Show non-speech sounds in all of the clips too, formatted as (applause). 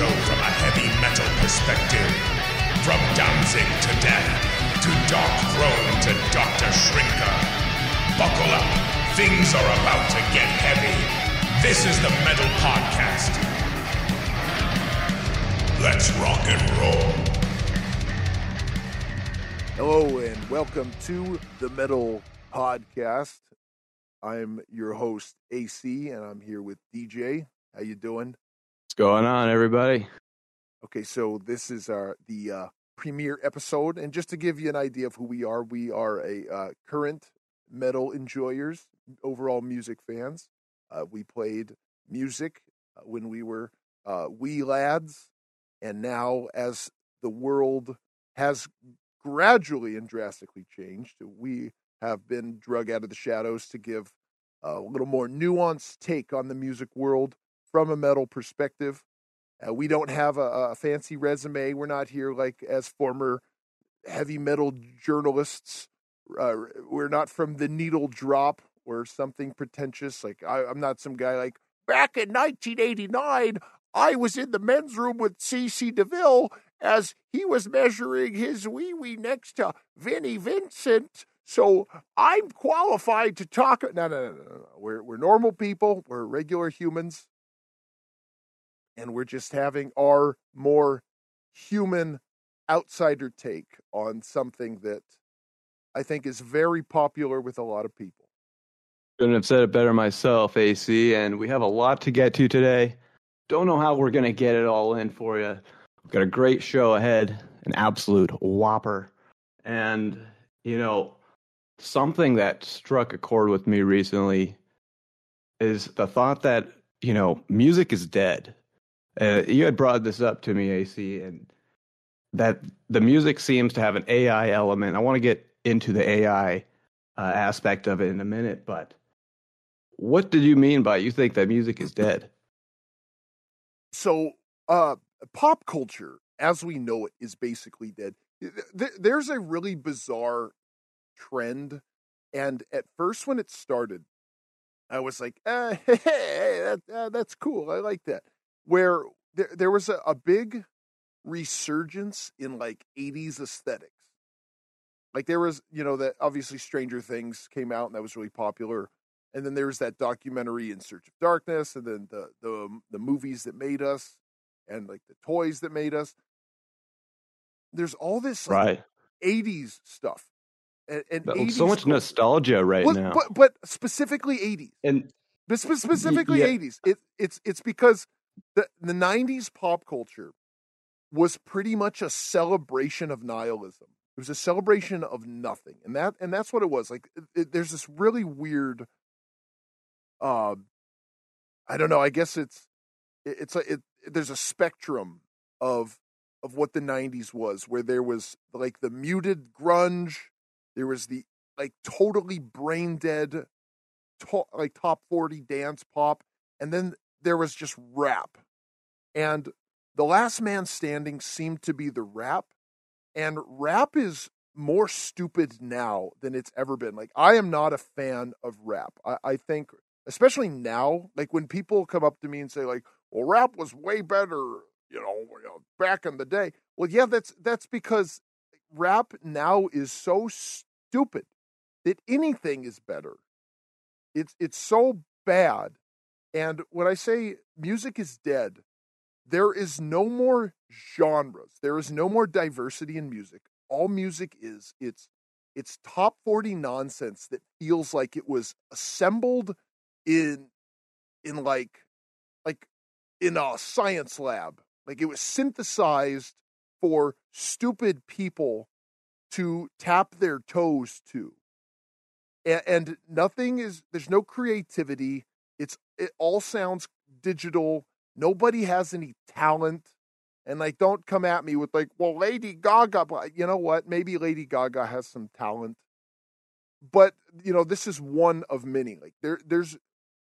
show from a heavy metal perspective. From Danzig to death, to Dark Throne to Dr. Shrinker. Buckle up, things are about to get heavy. This is the Metal Podcast. Let's rock and roll. Hello and welcome to the Metal Podcast. I'm your host AC, and I'm here with DJ. How you doing? Going on, everybody? Okay, so this is our the uh, premiere episode, and just to give you an idea of who we are, we are a uh, current metal enjoyers, overall music fans. Uh, we played music uh, when we were uh, wee lads, and now as the world has gradually and drastically changed, we have been drug out of the shadows to give a little more nuanced take on the music world from a metal perspective. Uh, we don't have a, a, fancy resume. We're not here like as former heavy metal journalists. Uh, we're not from the needle drop or something pretentious. Like I, I'm not some guy like back in 1989. I was in the men's room with CC DeVille as he was measuring his wee wee next to Vinnie Vincent. So I'm qualified to talk. No, no, no, no, no. We're we're normal people. We're regular humans, and we're just having our more human outsider take on something that I think is very popular with a lot of people. Couldn't have said it better myself, AC. And we have a lot to get to today. Don't know how we're gonna get it all in for you. We've got a great show ahead, an absolute whopper, and you know something that struck a chord with me recently is the thought that you know music is dead. Uh, you had brought this up to me, AC, and that the music seems to have an AI element. I want to get into the AI uh, aspect of it in a minute, but what did you mean by you think that music is dead? So, uh, pop culture, as we know it, is basically dead. There's a really bizarre trend. And at first, when it started, I was like, eh, (laughs) hey, hey that, uh, that's cool. I like that. Where there, there was a, a big resurgence in like 80s aesthetics. Like there was, you know, that obviously Stranger Things came out and that was really popular. And then there was that documentary In Search of Darkness, and then the the um, the movies that made us, and like the toys that made us. There's all this like, right 80s stuff and, and 80s so much nostalgia right well, now. But but specifically 80s. And but specifically yeah. 80s. It, it's it's because the the 90s pop culture was pretty much a celebration of nihilism. It was a celebration of nothing, and that and that's what it was. Like it, there's this really weird. Uh, I don't know. I guess it's it, it's a it, there's a spectrum of of what the 90s was where there was like the muted grunge there was the like totally brain dead, to- like top 40 dance pop. And then there was just rap. And the last man standing seemed to be the rap. And rap is more stupid now than it's ever been. Like, I am not a fan of rap. I, I think, especially now, like when people come up to me and say, like, well, rap was way better, you know, back in the day. Well, yeah, that's that's because rap now is so stupid that anything is better. It's it's so bad. And when I say music is dead, there is no more genres. There is no more diversity in music. All music is it's it's top 40 nonsense that feels like it was assembled in in like like in a science lab. Like it was synthesized for stupid people to tap their toes to. And, and nothing is, there's no creativity. It's, it all sounds digital. Nobody has any talent. And like, don't come at me with like, well, Lady Gaga, But you know what? Maybe Lady Gaga has some talent. But, you know, this is one of many. Like, there, there's,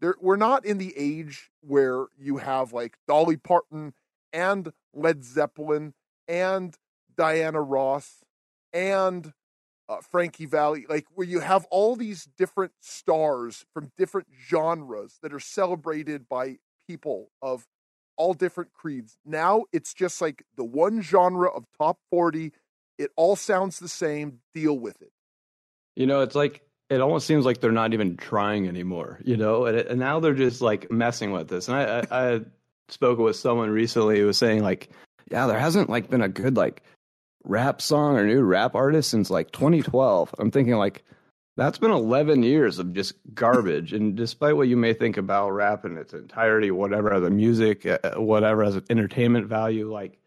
there, we're not in the age where you have like Dolly Parton and Led Zeppelin and Diana Ross and uh, Frankie Valli, like where you have all these different stars from different genres that are celebrated by people of all different creeds. Now it's just like the one genre of top 40. It all sounds the same. Deal with it. You know, it's like it almost seems like they're not even trying anymore. You know, and, and now they're just like messing with this. And I, I, I spoke with someone recently who was saying like, yeah, there hasn't like been a good like rap song or new rap artist since like 2012. I'm thinking like that's been 11 years of just garbage. and despite what you may think about rap in its entirety, whatever, the music, uh, uh, whatever, as an entertainment value, like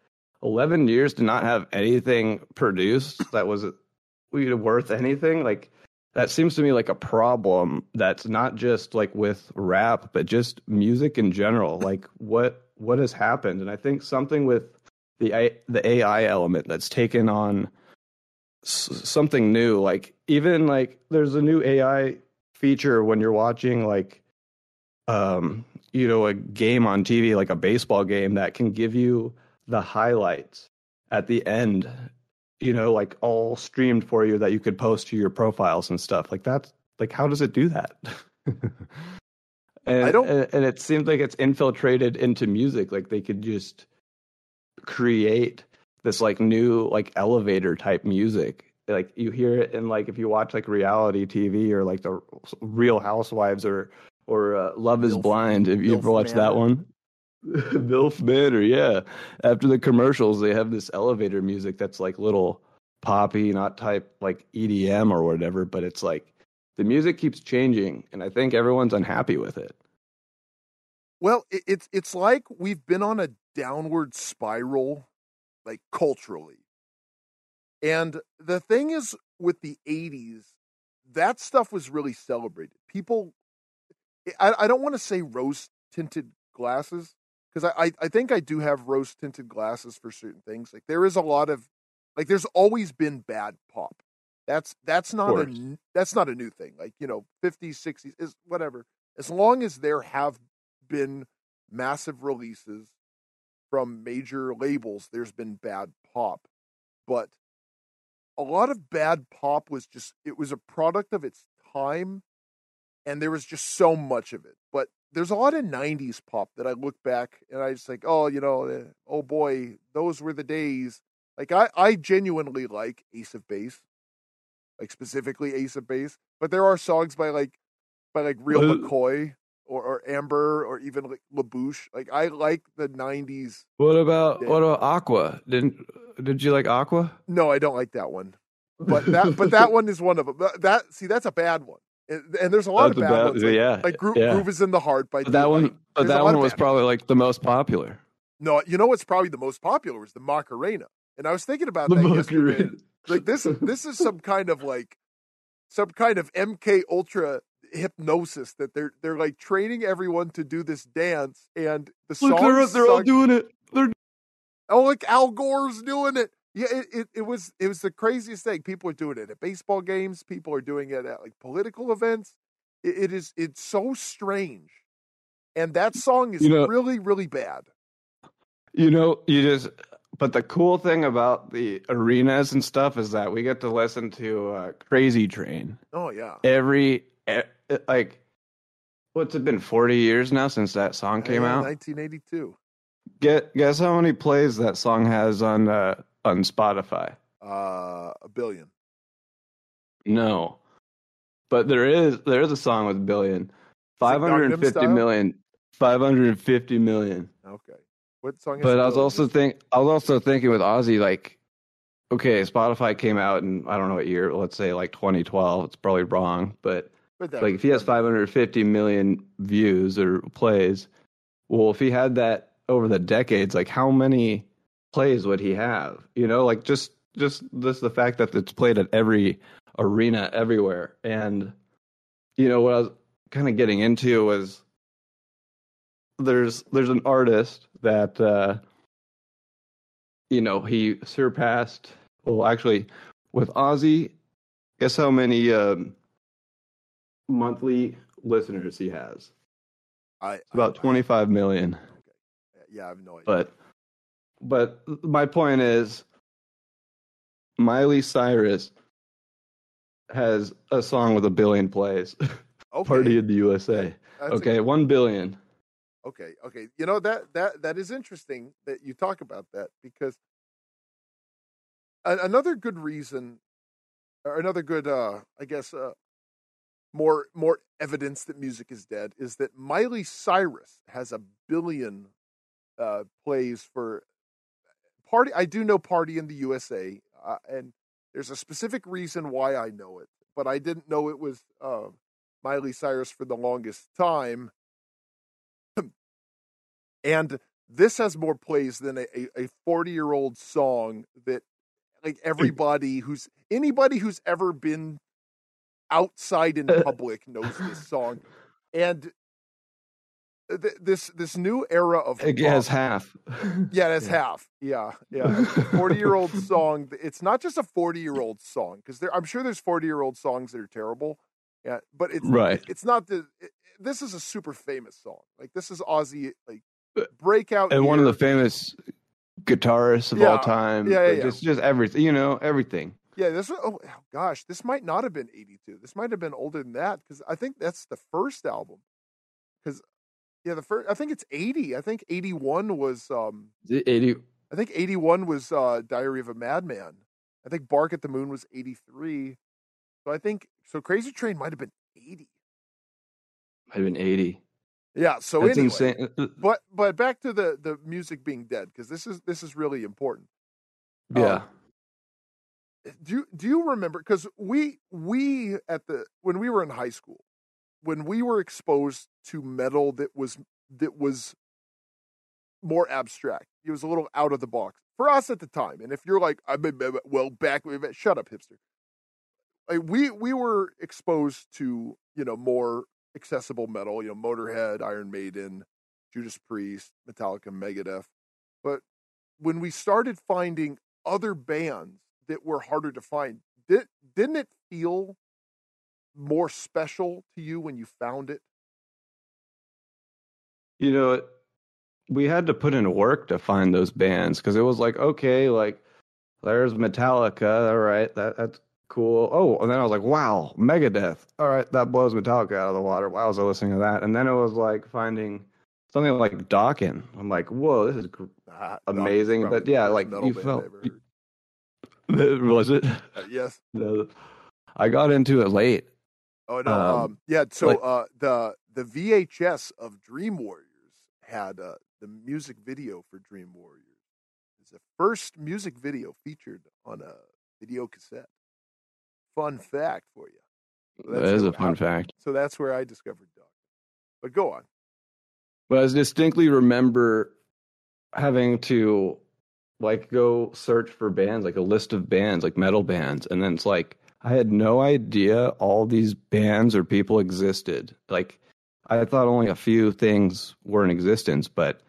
11 years to not have anything produced that was worth anything, like that seems to me like a problem that's not just like with rap, but just music in general. Like what what has happened? And I think something with the the AI element that's taken on something new. Like even like there's a new AI feature when you're watching like um you know a game on TV like a baseball game that can give you the highlights at the end you know like all streamed for you that you could post to your profiles and stuff like that's like how does it do that (laughs) and, I don't... and it seems like it's infiltrated into music like they could just create this like new like elevator type music like you hear it in like if you watch like reality tv or like the real housewives or or uh, love is blind if you ever watched that one (laughs) MILF Manor, yeah. After the commercials, they have this elevator music that's like little poppy, not type like EDM or whatever, but it's like the music keeps changing, and I think everyone's unhappy with it. Well, it's it's like we've been on a downward spiral like culturally. And the thing is with the 80s, that stuff was really celebrated. People, I, I don't want to say rose tinted glasses because I, I think I do have rose tinted glasses for certain things. Like there is a lot of, like there's always been bad pop. That's that's not a that's not a new thing. Like you know, 50s, 60s is whatever. As long as there have been massive releases from major labels, there's been bad pop. But a lot of bad pop was just, it was a product of its time. And there was just so much of it. But there's a lot of 90s pop that I look back and I just like, oh, you know, eh, oh boy, those were the days. Like, I, I genuinely like Ace of Base, like specifically Ace of Base. But there are songs by like, by like Real McCoy or, or Amber or even like La Bouche. Like I like the '90s. What about what about Aqua? Didn't did you like Aqua? No, I don't like that one. But that but (laughs) that one is one of them. That see, that's a bad one. And, and there's a lot that's of bad, bad ones. Like, yeah, like Gro- yeah. Groove is in the Heart by but that one. But that one was probably ones. like the most popular. No, you know what's probably the most popular was the Macarena. And I was thinking about the that Macarena. yesterday. Like this, this is some kind of like some kind of MK Ultra hypnosis that they're they're like training everyone to do this dance and the song they're, they're all doing it. They're oh like al gore's doing it. Yeah it, it, it was it was the craziest thing. People are doing it at baseball games. People are doing it at like political events. It, it is it's so strange. And that song is you know, really really bad. You know you just but the cool thing about the arenas and stuff is that we get to listen to uh, Crazy Train. Oh yeah. Every like what's it been 40 years now since that song came yeah, out? 1982 Get, guess how many plays that song has on uh, on spotify? Uh a billion. No. But there is there is a song with a billion. 550 million 550 million. Okay. What song but i was also think i was also thinking with ozzy like okay spotify came out in i don't know what year let's say like 2012 it's probably wrong but like if he has 550 million views or plays, well, if he had that over the decades, like how many plays would he have? You know, like just just just the fact that it's played at every arena everywhere. And you know what I was kind of getting into was there's there's an artist that uh you know he surpassed well actually with Ozzy guess how many um monthly listeners he has? I it's about I, twenty five million. Okay. Yeah, I have no idea. But but my point is Miley Cyrus has a song with a billion plays. (laughs) Okay. Party in the USA. That's okay, a... one billion. Okay, okay. You know that that that is interesting that you talk about that because another good reason or another good uh I guess uh more more evidence that music is dead is that Miley Cyrus has a billion uh plays for party I do know party in the USA uh, and there's a specific reason why I know it but I didn't know it was uh Miley Cyrus for the longest time. (clears throat) And this has more plays than a, a 40 year old song that like everybody who's anybody who's ever been outside in uh, public knows this (laughs) song and th- this this new era of It has half. (laughs) yeah that's yeah. half yeah yeah 40 year old (laughs) song it's not just a 40 year old song because i'm sure there's 40 year old songs that are terrible yeah but it's Right. it's not the it, this is a super famous song like this is ozzy like uh, breakout and one of the famous guitarists of Yeah, all time. yeah, yeah, yeah. Just just everything, you know, everything. Yeah, this was, oh oh, gosh, this might not have been 82. This might have been older than that because I think that's the first album. Because yeah, the first I think it's 80. I think 81 was um Is Eighty. I think 81 was uh Diary of a Madman. I think Bark at the Moon was 83. So I think so Crazy Train might have been 80. Might have been eighty. Yeah, so That's anyway, insane. But but back to the the music being dead because this is this is really important. Yeah. Um, Eh, do you do you remember because we we at the when we were in high school when we were exposed to metal that was that was more abstract it was a little out of the box for us at the time and if you're like i've been well back shut up hipster. Like we we were exposed to you know more accessible metal you know motorhead iron maiden judas priest metallica megadeth but when we started finding other bands that were harder to find did, didn't it feel more special to you when you found it You know, we had to put in work to find those bands because it was like, okay, like there's Metallica, all right, that that's cool. Oh, and then I was like, wow, Megadeth, all right, that blows Metallica out of the water. Why was I listening to that? And then it was like finding something like Dokken. I'm like, whoa, this is Ah, Amazing, but yeah, like, the best metal you felt- I you- heard. (laughs) was it? Uh, yes No, I got into it late. oh no um, Um, yeah so like- uh the the vhs of dream warriors had uh the music video for dream warriors it's the first music video featured on a video cassette fun fact for you So that's a fun fact. so that's where i discovered Dokken. but go on But I distinctly remember having to like go search for bands, like a list of bands, like metal bands, and then it's like I had no idea all these bands or people existed. Like I thought only a few things were in existence, but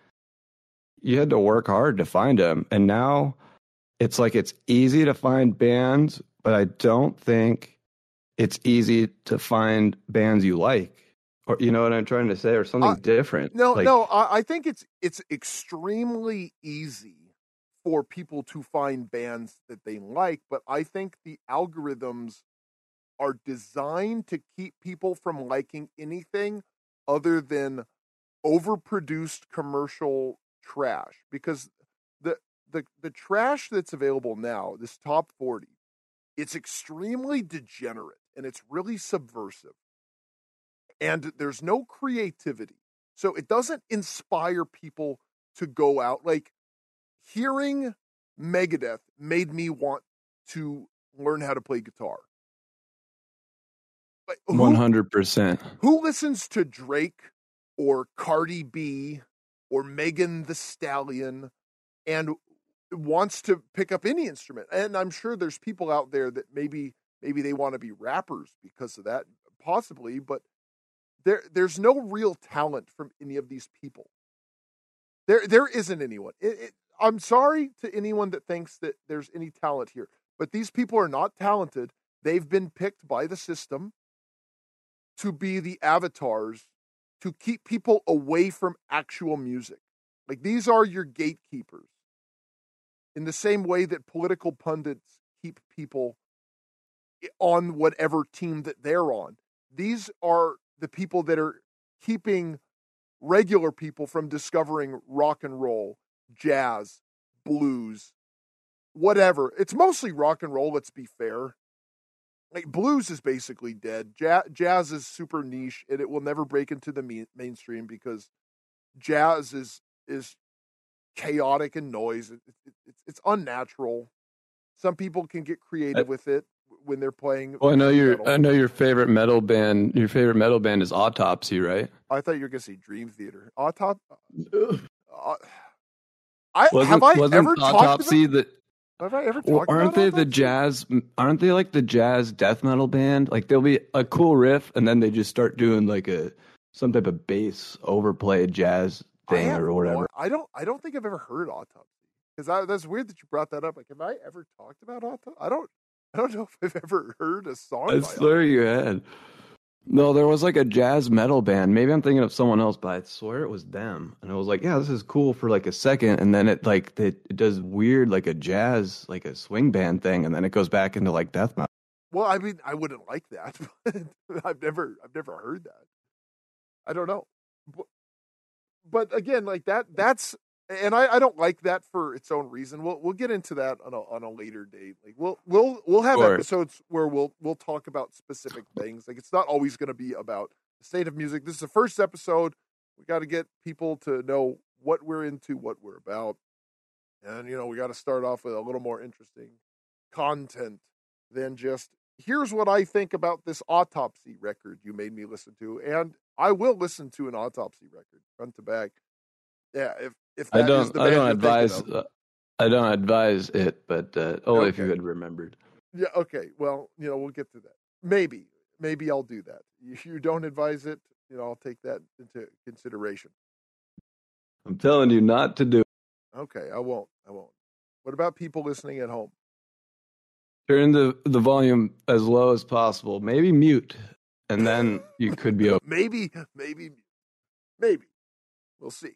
you had to work hard to find them. And now it's like it's easy to find bands, but I don't think it's easy to find bands you like. Or you know what I'm trying to say, or something Uh, different. No, Like- no, I, I think it's it's extremely easy for people to find bands that they like, but I think the algorithms are designed to keep people from liking anything other than overproduced commercial trash because the the the trash that's available now, this top 40, it's extremely degenerate and it's really subversive. And there's no creativity. So it doesn't inspire people to go out. Like hearing Megadeth made me want to learn how to play guitar. One hundred percent. who listens to Drake or Cardi B or Megan Thee Stallion and wants to pick up any instrument? And I'm sure there's people out there that maybe maybe they want to be rappers because of that, possibly, but there there's no real talent from any of these people. There there isn't anyone. It, it, I'm sorry to anyone that thinks that there's any talent here, but these people are not talented. They've been picked by the system to be the avatars to keep people away from actual music. Like these are your gatekeepers. In the same way that political pundits keep people on whatever team that they're on. These are the people that are keeping regular people from discovering rock and roll, jazz, blues, whatever. It's mostly rock and roll, let's be fair. Like blues is basically dead. Jazz, jazz is super niche and it will never break into the main, mainstream because jazz is is chaotic and noise. It, it, it's it's unnatural. Some people can get creative with it when they're playing. Well, I know your metal. I know your favorite metal band. Your favorite metal band is Autopsy, right? I thought you were going to say Dream Theater. Autop. Uh, I Wasn't, have I ever talked Autopsy about, the have I ever Well, aren't they the jazz? Aren't they like the jazz death metal band? Like they'll be a cool riff, and then they just start doing like a some type of bass overplayed jazz thing or whatever. I don't. I don't think I've ever heard Autopsy because that's weird that you brought that up. Like, have I ever talked about Autopsy? I don't. I don't know if I've ever heard a song. I swear you had. No, there was like a jazz metal band. Maybe I'm thinking of someone else, but I swear it was them. And I was like, yeah, this is cool for like a second, and then it like it, it does weird like a jazz like a swing band thing, and then it goes back into like death metal. Well, I mean, I wouldn't like that. (laughs) I've never, I've never heard that. I don't know, but, but again, like that, that's, and I, I don't like that for its own reason. We'll, we'll get into that on a, on a later date. Like we'll, we'll, we'll have Sure. episodes where we'll, we'll talk about specific things. Like it's not always going to be about the state of music. This is the first episode. We got to get people to know what we're into, what we're about, and you know, we got to start off with a little more interesting content than just here's what I think about this autopsy record you made me listen to, and I will listen to an autopsy record front to back. Yeah, if if I don't. I don't advise. Uh, I don't advise it, but uh, only if you had remembered. Yeah, okay. Well, you know, we'll get to that. Maybe, maybe I'll do that. If you don't advise it, you know, I'll take that into consideration. I'm telling you not to do. it. Okay, I won't. I won't. What about people listening at home? Turn the the volume as low as possible. Maybe mute, and then you could be okay. (laughs) maybe, maybe, maybe. We'll see.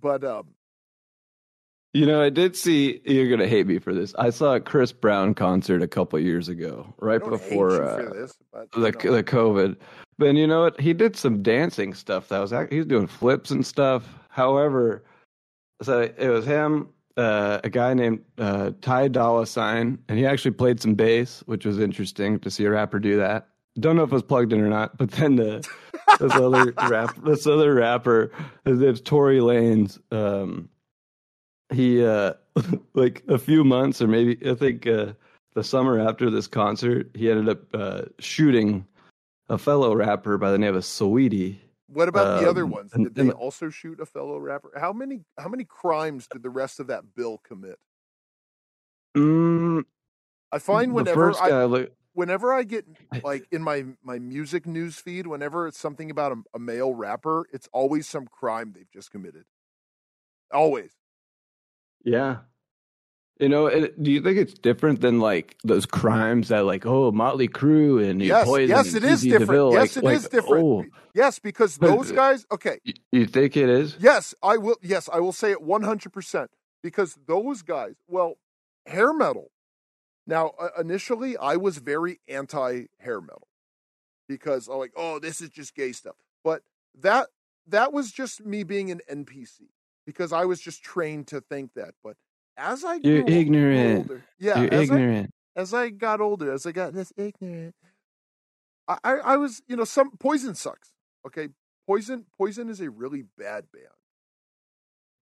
But um, You know, I did see. You're gonna hate me for this. I saw a Chris Brown concert a couple years ago, right before uh, this, the the COVID. But you know what? He did some dancing stuff. That was act- he was doing flips and stuff. However, so it was him, uh, a guy named uh, Ty Dolla Sign, and he actually played some bass, which was interesting to see a rapper do that. Don't know if it was plugged in or not. But then the this other (laughs) rap, this other rapper, name's Tory Lanez. Um, he uh, (laughs) like a few months or maybe I think uh, the summer after this concert, he ended up uh, shooting a fellow rapper by the name of Saweetie. What about the other Um, ones? Did they also shoot a fellow rapper? How many how many crimes did the rest of that bill commit? Mm, I find whenever I look, whenever I get (laughs) like in my my music news feed, whenever it's something about a, a male rapper, it's always some crime they've just committed. Always. yeah. You know, it, do you think it's different than like those crimes that like oh Motley Crue and Yes, Poison yes, it is different. DeVille, yes, like, it is like, different. oh, Yes, because those uh, guys. Okay. you, you think it is? Yes, I will. Yes, I will say it one hundred percent because those guys. Well, hair metal. Now, uh, initially, I was very anti hair metal because I'm like, oh, this is just gay stuff. But that that was just me being an NPC because I was just trained to think that. But as I You're grew ignorant. older, yeah, You're as I, ignorant. as I got older, as I got less ignorant, I, I, I was, you know, some poison sucks. Okay, poison, poison is a really bad band,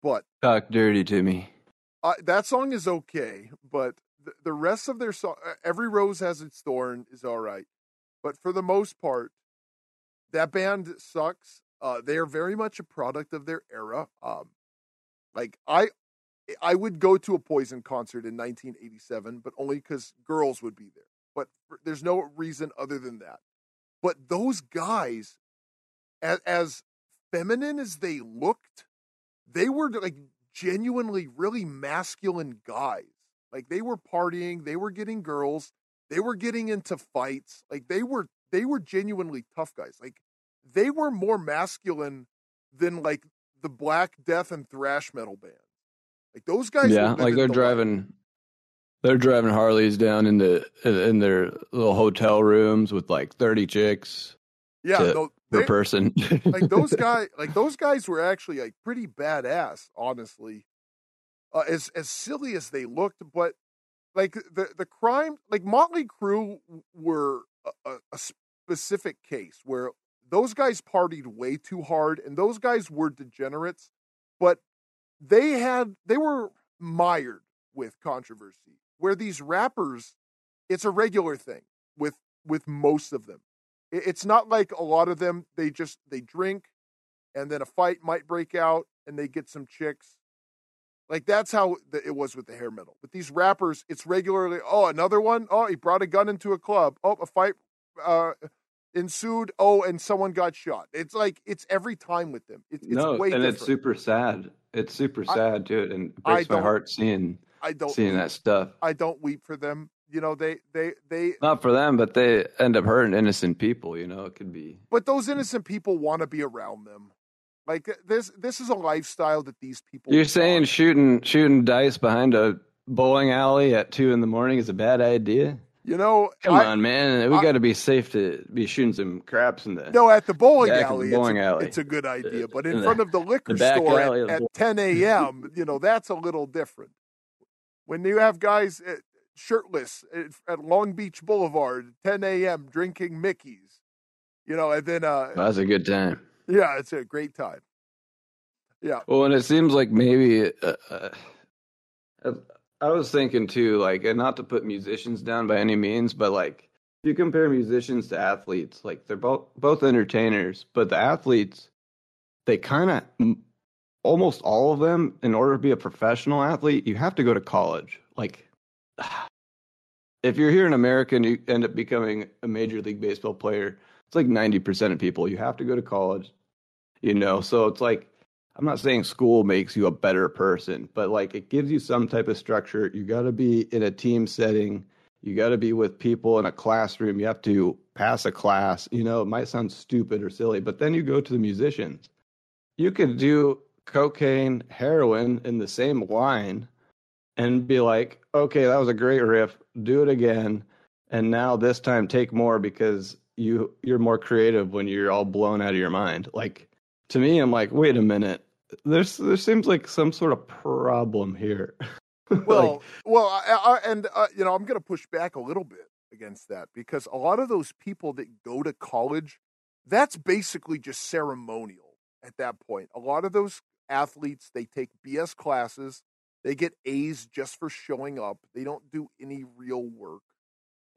but Talk dirty to me. uh, that song is okay. But the, rest of their song, every rose has its thorn, is all right. But for the most part, that band sucks. Uh, they are very much a product of their era. Um, like I, I would go to a Poison concert in 1987, but only because girls would be there. But for- there's no reason other than that. But those guys, as, as feminine as they looked, they were like genuinely really masculine guys. Like they were partying, they were getting girls, they were getting into fights. Like they were they were genuinely tough guys. Like they were more masculine than like the black death and thrash metal band. Like those guys. yeah, like they're the driving. They're driving Harleys down in the in their little hotel rooms with like thirty chicks. Yeah, to no, per person. like those (laughs) guys like those guys were actually like pretty badass honestly uh, as as silly as they looked but like the the crime like motley crue were a, a- specific case where those guys partied way too hard and those guys were degenerates but they had they were mired with controversy where these rappers it's a regular thing with with most of them. It- it's not like a lot of them they just they drink and then a fight might break out and they get some chicks like that's how the, it was with the hair metal with these rappers it's regularly oh another one oh he brought a gun into a club oh a fight uh ensued oh and someone got shot it's like it's every time with them it's, it's no, and different it's super sad. It's super I- sad, dude, and it I breaks my heart seeing i don't seeing that stuff. i don't weep for them you know they they they Not for them, but they end up hurting innocent people. You know, it could be. but those innocent people want to be around them like this this is a lifestyle that these people You're saying want. shooting shooting dice behind a bowling alley at two in the morning is a bad idea? you know Come I- on, man. We got to be safe to be shooting some craps in the. No, at the bowling the alley, bowling it's, a, alley. it's a good idea. But In in the- front of the liquor store at, at 10 (laughs) a.m., you know, that's a little different. When you have guys uh, shirtless at, at Long Beach Boulevard, 10 a.m., drinking Mickey's, you know, and then, uh, That's a good time. Yeah, it's a great time. Yeah. Well, and it seems like maybe uh, uh, I was thinking too, like, and not to put musicians down by any means, but like, if you compare musicians to athletes, like they're both both entertainers, but the athletes, they kind of almost all of them, in order to be a professional athlete, you have to go to college. Like, (sighs) if you're here in America and you end up becoming a major league baseball player, it's like ninety percent of people. You have to go to college, you know. So it's like I'm not saying school makes you a better person, but like it gives you some type of structure. You got to be in a team setting. You got to be with people in a classroom. You have to pass a class. You know, it might sound stupid or silly, but then you go to the musicians. You could do cocaine, heroin in the same line and be like, okay, that was a great riff. Do it again. And now this time take more because you you're more creative when you're all blown out of your mind. Like to me, I'm like, wait a minute. There's there seems like some sort of problem here. Well, (laughs) Like, well, I, I, and uh, you know, I'm going to push back a little bit against that because a lot of those people that go to college, that's basically just ceremonial at that point. A lot of those athletes, they take BS classes, they get A's just for showing up. They don't do any real work.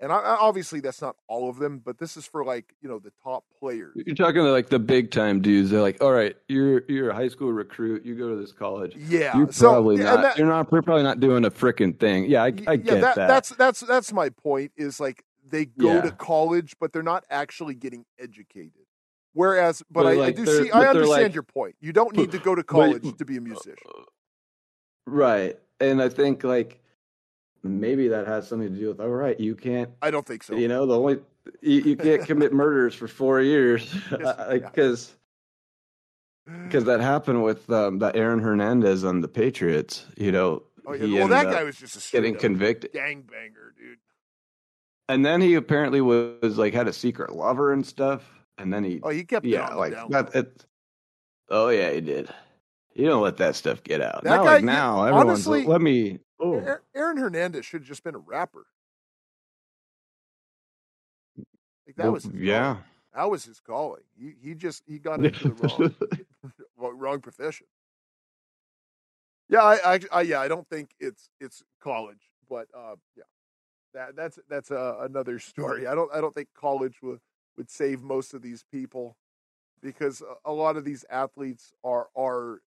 And I, obviously, that's not all of them, but this is for like you know the top players. you're talking to like the big time dudes. They're like, all right, you're you're a high school recruit. You go to this college. Yeah, You're so probably and not. that- you're not. You're probably not doing a freaking thing. Yeah, I, I Y- get that. That's that's that's my point. Is like they go Yeah. to college, but they're not actually getting educated. Whereas, but, But, I, I do see. I understand like- your point. You don't need to go to but- college to be a musician. Uh, right, and I think like maybe that has something to do with. All right, you can't I don't think so. You know, the only you, you can't commit murders for four years (laughs) because (laughs) (sighs) because that happened with um, that Aaron Hernandez on the Patriots. You know, Oh, yeah. he Well, that guy was just a getting convicted, gangbanger, dude. and then he apparently was like had a secret lover and stuff, and then he Oh, he kept yeah like that. It, oh yeah, he did. You don't let that stuff get out. That Not guy- like now. Everyone's honestly, like, let me. Oh, Aaron- Aaron Hernandez should have just been a rapper. Like that well, was yeah. calling. That was his calling. He he just he got into the wrong (laughs) (laughs) wrong, wrong profession. Yeah, I, I, I, yeah, I don't think it's it's college, but uh, yeah, that that's that's uh, another (laughs) story. I don't I don't think college would would save most of these people because a, a lot of these athletes are are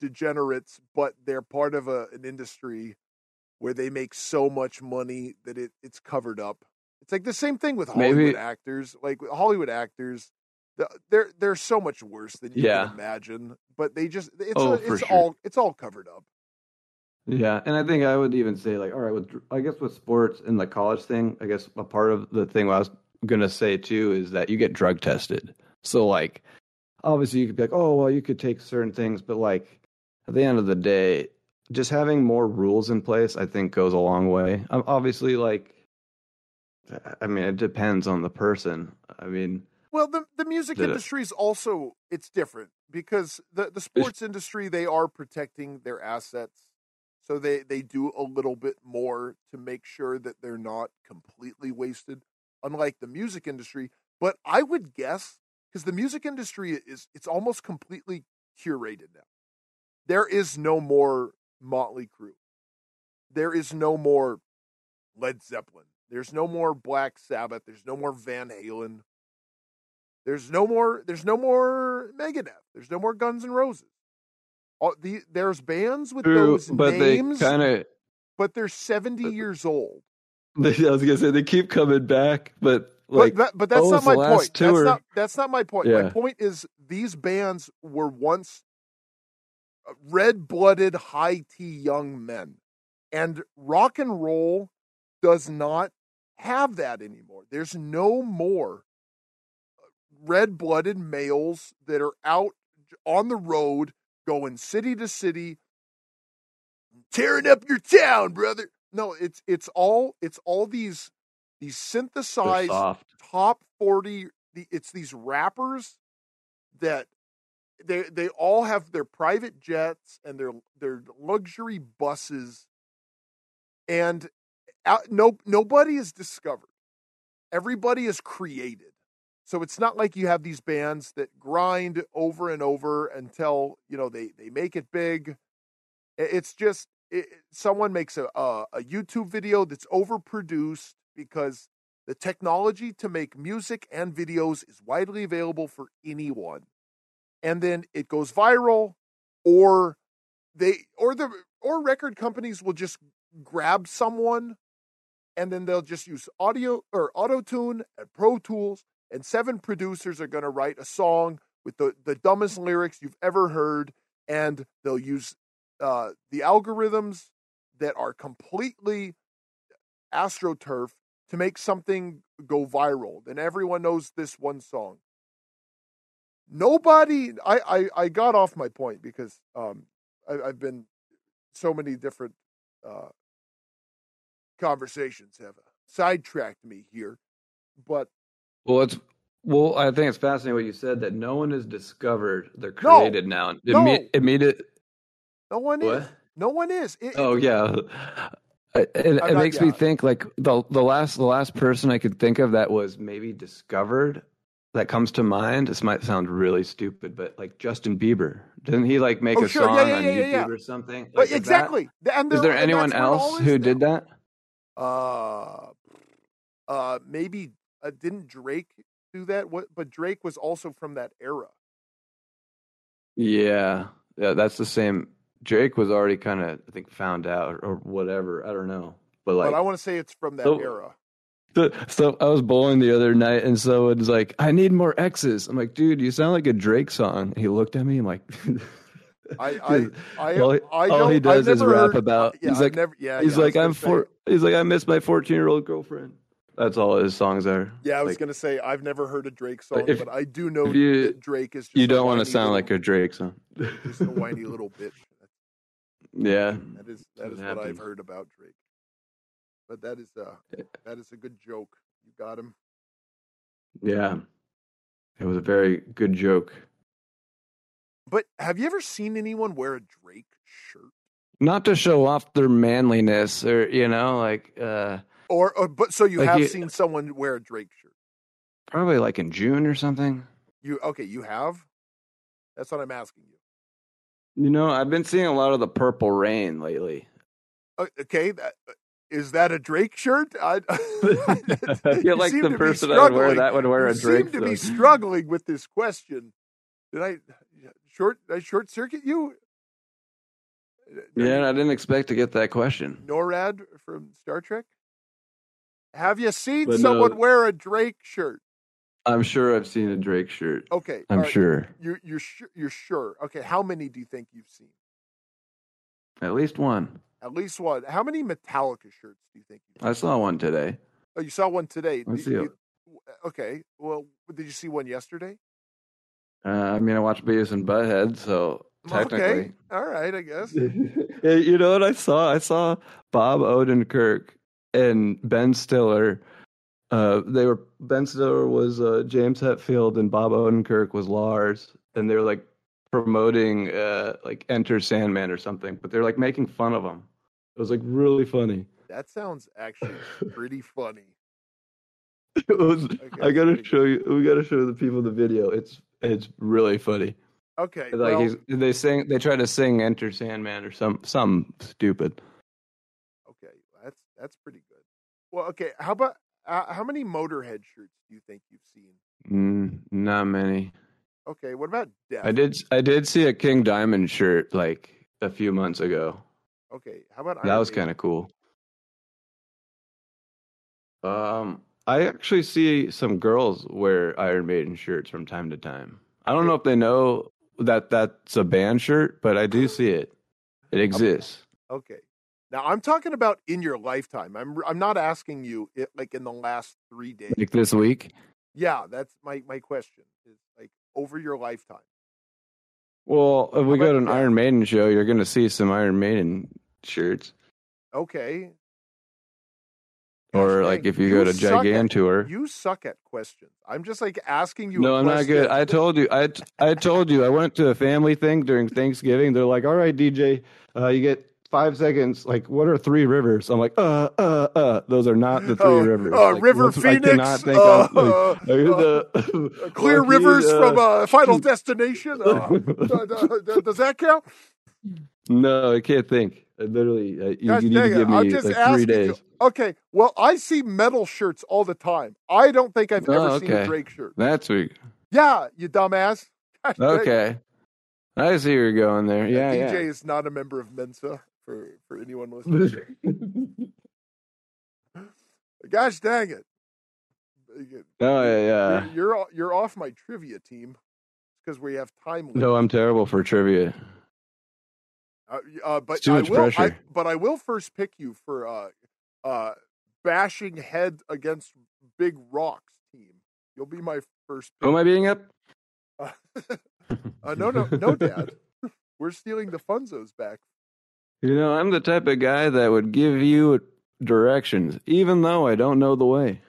degenerates, but they're part of a, an industry where they make so much money that it, it's covered up. It's like the same thing with Hollywood Maybe- actors. Like Hollywood actors, they're they're so much worse than you Yeah. can imagine. But they just it's Oh, a- it's sure. all it's all covered up. Yeah, and I think I would even say like, all right, with I guess with sports and the college thing, I guess a part of the thing I was gonna say too is that you get drug tested. So like, obviously you could be like, oh well, you could take certain things, but like at the end of the day, just having more rules in place, I think, goes a long way. Um, obviously, like, I mean, it depends on the person. I mean, Well, the the music industry is also it's different because the the sports industry they are protecting their assets, so they they do a little bit more to make sure that they're not completely wasted. Unlike the music industry, but I would guess because the music industry is it's almost completely curated now. There is no more Motley Crue. There is no more Led Zeppelin. There's no more Black Sabbath. There's no more Van Halen. There's no more. There's no more Megadeth. There's no more Guns N' Roses. All the there's bands with True, those but names, they kind of. but they're 70 years old. (laughs) I was gonna say they keep coming back, but like but, that, but that's oh, not it's my point. That's not that's not my point. My point is these bands were once uh, red-blooded, high-tea young men, and rock and roll does not have that anymore. There's no more uh, red-blooded males that are out on the road going city to city tearing up your town brother no it's it's all it's all these these synthesized top 40 the, it's these rappers that they they all have their private jets and their their luxury buses and uh, out, no nobody is discovered. Everybody is created. So it's not like you have these bands that grind over and over until you know they they make it big. It's just it, someone makes a, a a youtube video that's overproduced because the technology to make music and videos is widely available for anyone. And then it goes viral or they or the or record companies will just grab someone and then they'll just use audio or auto tune and pro tools and seven producers are going to write a song with the, the dumbest lyrics you've ever heard and they'll use uh, the algorithms that are completely astroturf to make something go viral. Then everyone knows this one song. Nobody, I, I, I got off my point because um, I, I've been so many different uh, conversations have sidetracked me here. But Well, it's well. I think it's fascinating what you said that no one is discovered. They're No, created now. no. Imme- immediate. no one What? is. No one is. It- Oh yeah. It, it, makes me think like the the last the last person I could think of that was maybe discovered that comes to mind. This might sound really stupid, but like Justin Bieber, didn't he like make Oh, a sure. Song yeah, on yeah, yeah, YouTube yeah. or something? Like, but is that- exactly. Is there anyone that's where it all else who did that? Uh, uh, maybe uh, didn't Drake do that? What? But Drake was also from that era. Yeah, yeah, that's the same. Drake was already kind of, I think, found out or, or whatever. I don't know, but like, but I want to say it's from that So- era. So, so I was bowling the other night, and someone's like, "I need more X's." I'm like, "Dude, you sound like a Drake song." He looked at me. I'm like, (laughs) I, I, I, all, he- I all he does I've is rap heard- about. Yeah, he's like, never, yeah, he's yeah, I like, I'm gonna say- He's like, I miss my 14 year old girlfriend. That's all his songs are. Yeah, I was Like, gonna say I've never heard a Drake song, if- but I do know you- that Drake is. Just You don't want to sound little- like a Drake song. just a whiny (laughs) little bitch. Yeah, that is that is what I've heard about Drake. But that is uh that is a good joke. You got him. yeah. It was a very good joke. But have you ever seen anyone wear a Drake shirt? Not to show off their manliness, or you know, like uh Or, or but so you Like have you- seen someone wear a Drake shirt? probably like in June or something. You okay? You have. That's what I'm asking you. You know, I've been seeing a lot of the Purple Rain lately. Uh, okay, that, uh, is that a Drake shirt? I, (laughs) (laughs) I feel like seem the to be person that would wear struggling. that would wear you a Drake seem to be struggling with this question. Did I short I short circuit you? Yeah, I didn't expect to get that question. NORAD from Star Trek. Have you seen But someone no- wear a Drake shirt? I'm sure I've seen a Drake shirt. Okay, I'm right, sure. You're you're sure, you're sure. Okay, how many do you think you've seen? At least one. At least one. How many Metallica shirts do you think? You've I saw one today. Oh, you saw one today. Did see you- okay. Well, did you see one yesterday? Uh, I mean, I watched Beavis and Butthead, so Okay. technically. All right. I guess. (laughs) You know what I saw? I saw Bob Odenkirk and Ben Stiller Uh, they were Ben Stiller was uh, James Hetfield and Bob Odenkirk was Lars, and they were like promoting uh, like Enter Sandman or something, but they're like making fun of him. It was like really funny. That sounds actually (laughs) pretty funny. It was, Okay, I gotta show you. We gotta show the people the video. It's it's really funny. Okay, Like well, he's, they sing, they try to sing Enter Sandman or some some stupid. okay, that's that's pretty good. Well, okay, how about uh, how many Motorhead shirts do you think you've seen? Mm, not many. Okay, what about Death? I did I did see a King Diamond shirt like a few months ago. Okay, how about That was kind of cool. Um, I actually see some girls wear Iron Maiden shirts from time to time. I don't know if they know that that's a band shirt, but I do (gasps) see it. It exists. Okay. Now I'm talking about in your lifetime. I'm I'm not asking you it, like in the last three days. Like this week. Yeah, that's my my question is like over your lifetime. Well, if we go to an? Iron Maiden show, you're going to see some Iron Maiden shirts. Okay. Or like if you, go to suck at- Gigantour. You suck at questions. I'm just like asking you. No, I'm not good. I told you. I I told you. I went to a family thing during Thanksgiving. They're like, "All right, DJ, uh, you get five seconds. Like, what are three rivers?" I'm like, "Uh, uh, uh. Those are not the three Oh, rivers. uh, Like, River I Phoenix, think uh, like, uh, the- (laughs) Clear Rivers from uh, Final (laughs) Destination. Uh, (laughs) does that count? No, I can't think. I literally, uh, you, Gosh you need to give me I'm just like asking three you. days. Okay, well, I see metal shirts all the time. I don't think I've Oh, ever seen a. Drake shirt. That's week. Yeah, you dumbass. Gosh. Okay, I see where you're going there. Yeah, DJ yeah. is not a member of Mensa for for anyone (laughs) listening. Gosh dang it! oh yeah, yeah. You're you're, you're off my trivia team because we have time. limit. No, I'm terrible for trivia. Uh, uh, but It's too I much will. I, pressure. but I will first pick you for uh, uh, bashing head against big rocks team. You'll be my first. Who am I beating up? Uh, (laughs) uh, no, no, no, (laughs) Dad. We're stealing the funzos back. You know, I'm the type of guy that would give you directions, even though I don't know the way.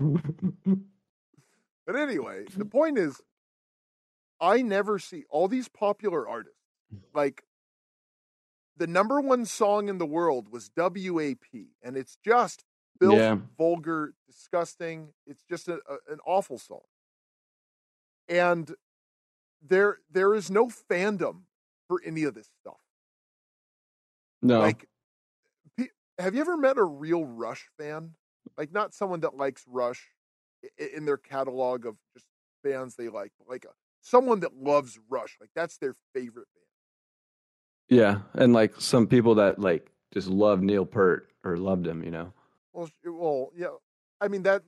(laughs) But anyway, the point is, I never see all these popular artists. Like, the number one song in the world was WAP, and it's just filth, Yeah. vulgar, disgusting. It's just a, a- an awful song. And there, there is no fandom for any of this stuff. no, Like, have you ever met a real Rush fan? Like, not someone that likes Rush in their catalog of just bands they like, but like a, someone that loves Rush. Like, that's their favorite band. yeah, and like some people that like just love Neil Peart or loved him, you know. Well, well, yeah. I mean that.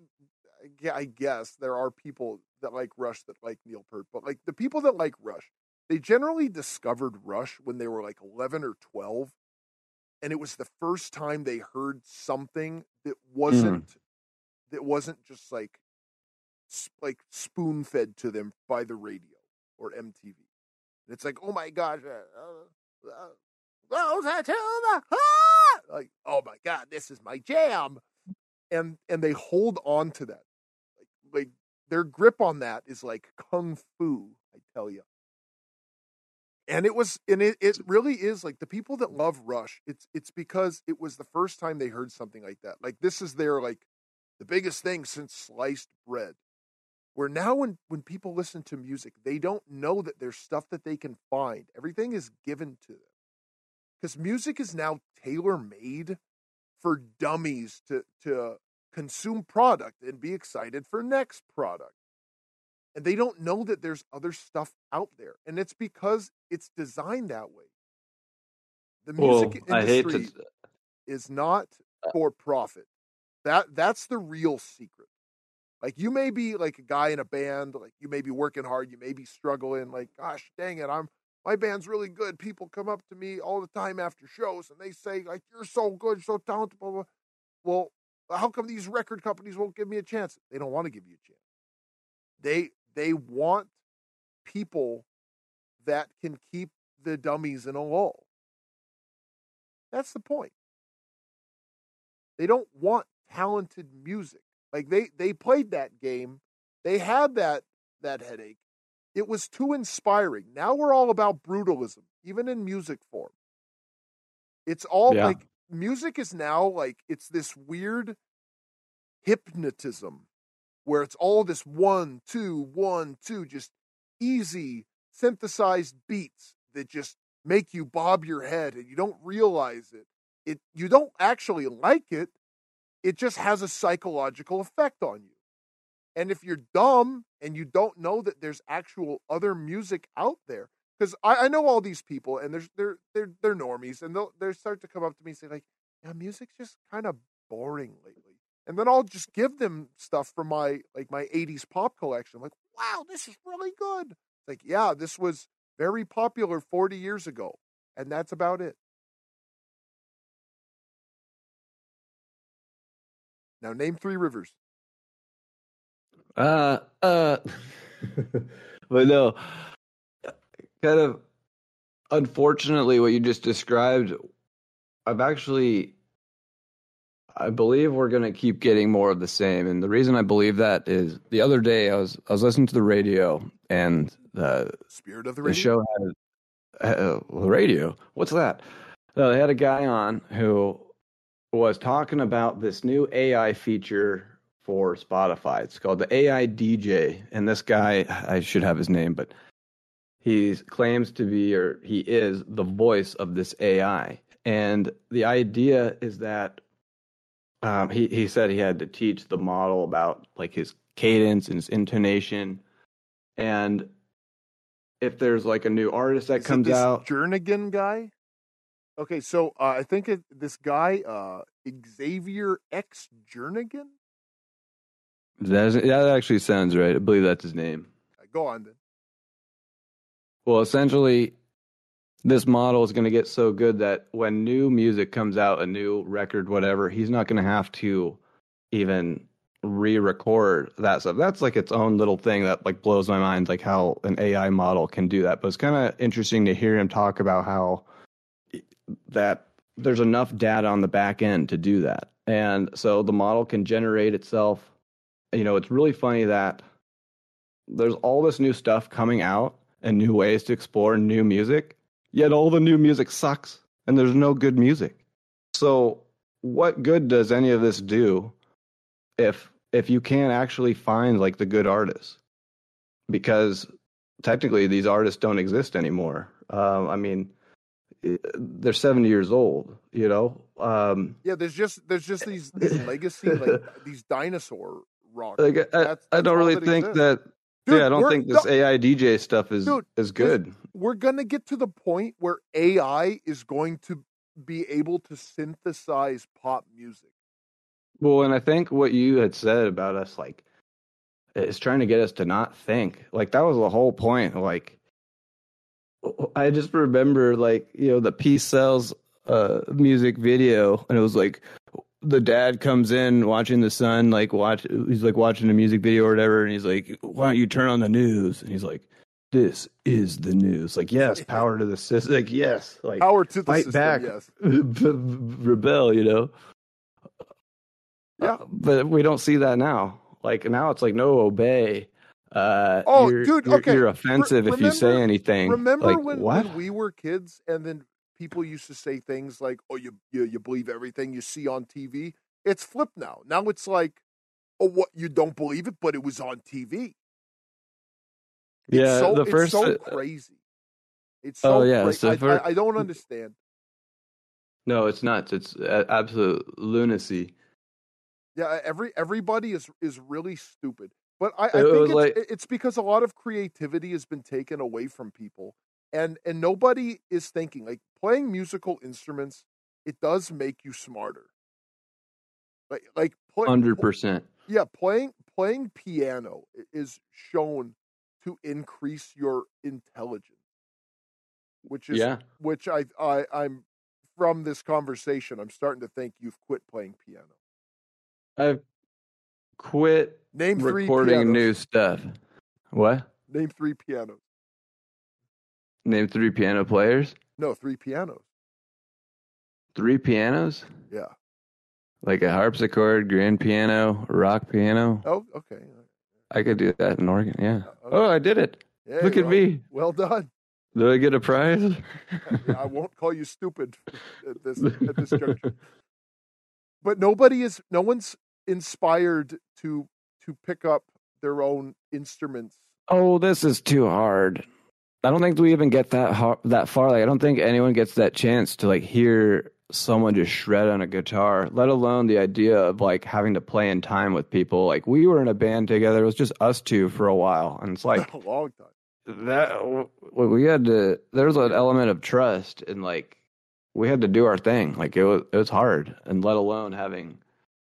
Gue- I guess there are people that like Rush that like Neil Peart, but like the people that like Rush, they generally discovered Rush when they were like eleven or twelve, and it was the first time they heard something that wasn't that wasn't just like like spoon fed to them by the radio or MTV. And it's like, oh my gosh, uh, uh, those are to the heart! (laughs) like, oh my god, this is my jam, and and they hold on to that, like like their grip on that is like kung fu. I tell you. And it was, and it, it really is like the people that love Rush. It's it's because it was the first time they heard something like that. Like this is their like the biggest thing since sliced bread. Where now when when people listen to music, they don't know that there's stuff that they can find. Everything is given to them. Because music is now tailor made for dummies to to consume product and be excited for next product. And they don't know that there's other stuff out there. And it's because it's designed that way. The Well, music I hate industry to. is not uh for profit. That that's the real secret. Like you may be like a guy in a band, like you may be working hard, you may be struggling, like, gosh dang it, I'm my band's really good. People come up to me all the time after shows and they say, like, you're so good, so talented, blah, blah. Well, how come these record companies won't give me a chance? They don't want to give you a chance. They they want people that can keep the dummies in a lull. That's the point. They don't want talented music. Like they they played that game, they had that that headache. It was too inspiring. Now we're all about brutalism, even in music form. It's all Yeah. like music is now like it's this weird hypnotism where it's all this one, two, one, two, just easy synthesized beats that just make you bob your head and you don't realize it. It you don't actually like it. It just has a psychological effect on you. And if you're dumb and you don't know that there's actual other music out there, because I, I know all these people and they're they're they're normies and they'll they start to come up to me and say like, yeah, music's just kind of boring lately. And then I'll just give them stuff from my like my 80s pop collection. like, wow, this is really good. Like, yeah, this was very popular 40 years ago. And that's about it. Now name three rivers. Uh, uh, (laughs) but no, kind of unfortunately, what you just described, I've actually, I believe we're going to keep getting more of the same. And the reason I believe that is the other day I was, I was listening to the radio and the, Spirit of the the radio. show had uh, the radio. What's that? No, they had a guy on who was talking about this new AI feature for Spotify. It's called the AI DJ, and this guy, I should have his name, but he claims to be or he is the voice of this AI. And the idea is that um, he he said he had to teach the model about like his cadence and his intonation, and if there's like a new artist that Is comes this out, Jernigan guy. Okay, so uh, I think it, this guy uh, Xavier X Jernigan. that, that actually sounds right. I believe that's his name. Go on then. Well, essentially, this model is going to get so good that when new music comes out, a new record, whatever, he's not going to have to even re-record that stuff. That's like its own little thing that like blows my mind, like how an AI model can do that. But it's kind of interesting to hear him talk about how that there's enough data on the back end to do that, and so the model can generate itself. You know, it's really funny that there's all this new stuff coming out and new ways to explore new music, yet all the new music sucks and there's no good music. So, what good does any of this do if if you can't actually find like the good artists? Because technically these artists don't exist anymore. Um, I mean, they're 70 years old, you know? Um, Yeah, there's just there's just these, these legacy like (laughs) these dinosaur rock. like, I, I don't really think exists. that Dude, yeah, I don't think this no, AI DJ stuff is Dude, is good. we're gonna get to the point where AI is going to be able to synthesize pop music. Well, and I think what you had said about us, like, is trying to get us to not think. Like that was the whole point. Like, I just remember, like, you know, the Peace Sells uh, music video, and it was like the dad comes in watching the son, like, watch. He's like watching a music video or whatever, and he's like, "Why don't you turn on the news?" And he's like, "This is the news." Like, yes, power to the system. Like, yes, like Power to the fight system, back. yes. (laughs) rebel, you know. Yeah. Uh, but we don't see that now. Like now, it's like no, obey. Uh, Oh, you're, dude, you're, okay. you're offensive if you say anything. Remember like, when, what? when we were kids and then people used to say things like, "Oh, you, you you believe everything you see on TV." It's flipped now. Now it's like, "Oh, what you don't believe it, but it was on TV." It's yeah, so, the it's first. so uh, crazy. It's so Oh, yeah, cra- so I, for- I, I don't understand. no, it's nuts. It's uh, absolute lunacy. Yeah, every everybody is is really stupid. But I, I think it's, like- it's because a lot of creativity has been taken away from people, and and nobody is thinking like playing musical instruments. It does make you smarter. Like like play, Hundred percent. yeah, playing playing piano is shown to increase your intelligence, which is Yeah. which I I I'm from this conversation. I'm starting to think you've quit playing piano. I've quit Name three recording new stuff. What? Name three pianos. Name three piano players. No, three pianos. Three pianos. Yeah. like a harpsichord, grand piano, rock piano. Oh, okay. I could do that in organ. Yeah. Uh, Oh, I did it. Yeah, Look at me. Well done. Did I get a prize? (laughs) I won't call you stupid (laughs) at this at this juncture. But nobody is no one's inspired to to pick up their own instruments. oh, this is too hard. I don't think we even get that har that far. Like, I don't think anyone gets that chance to like hear someone just shred on a guitar. Let alone the idea of like having to play in time with people. Like we were in a band together. It was just us two for a while, and it's like (laughs) a long time. that we had to There's an element of trust and like we had to do our thing like it was it was hard and let alone having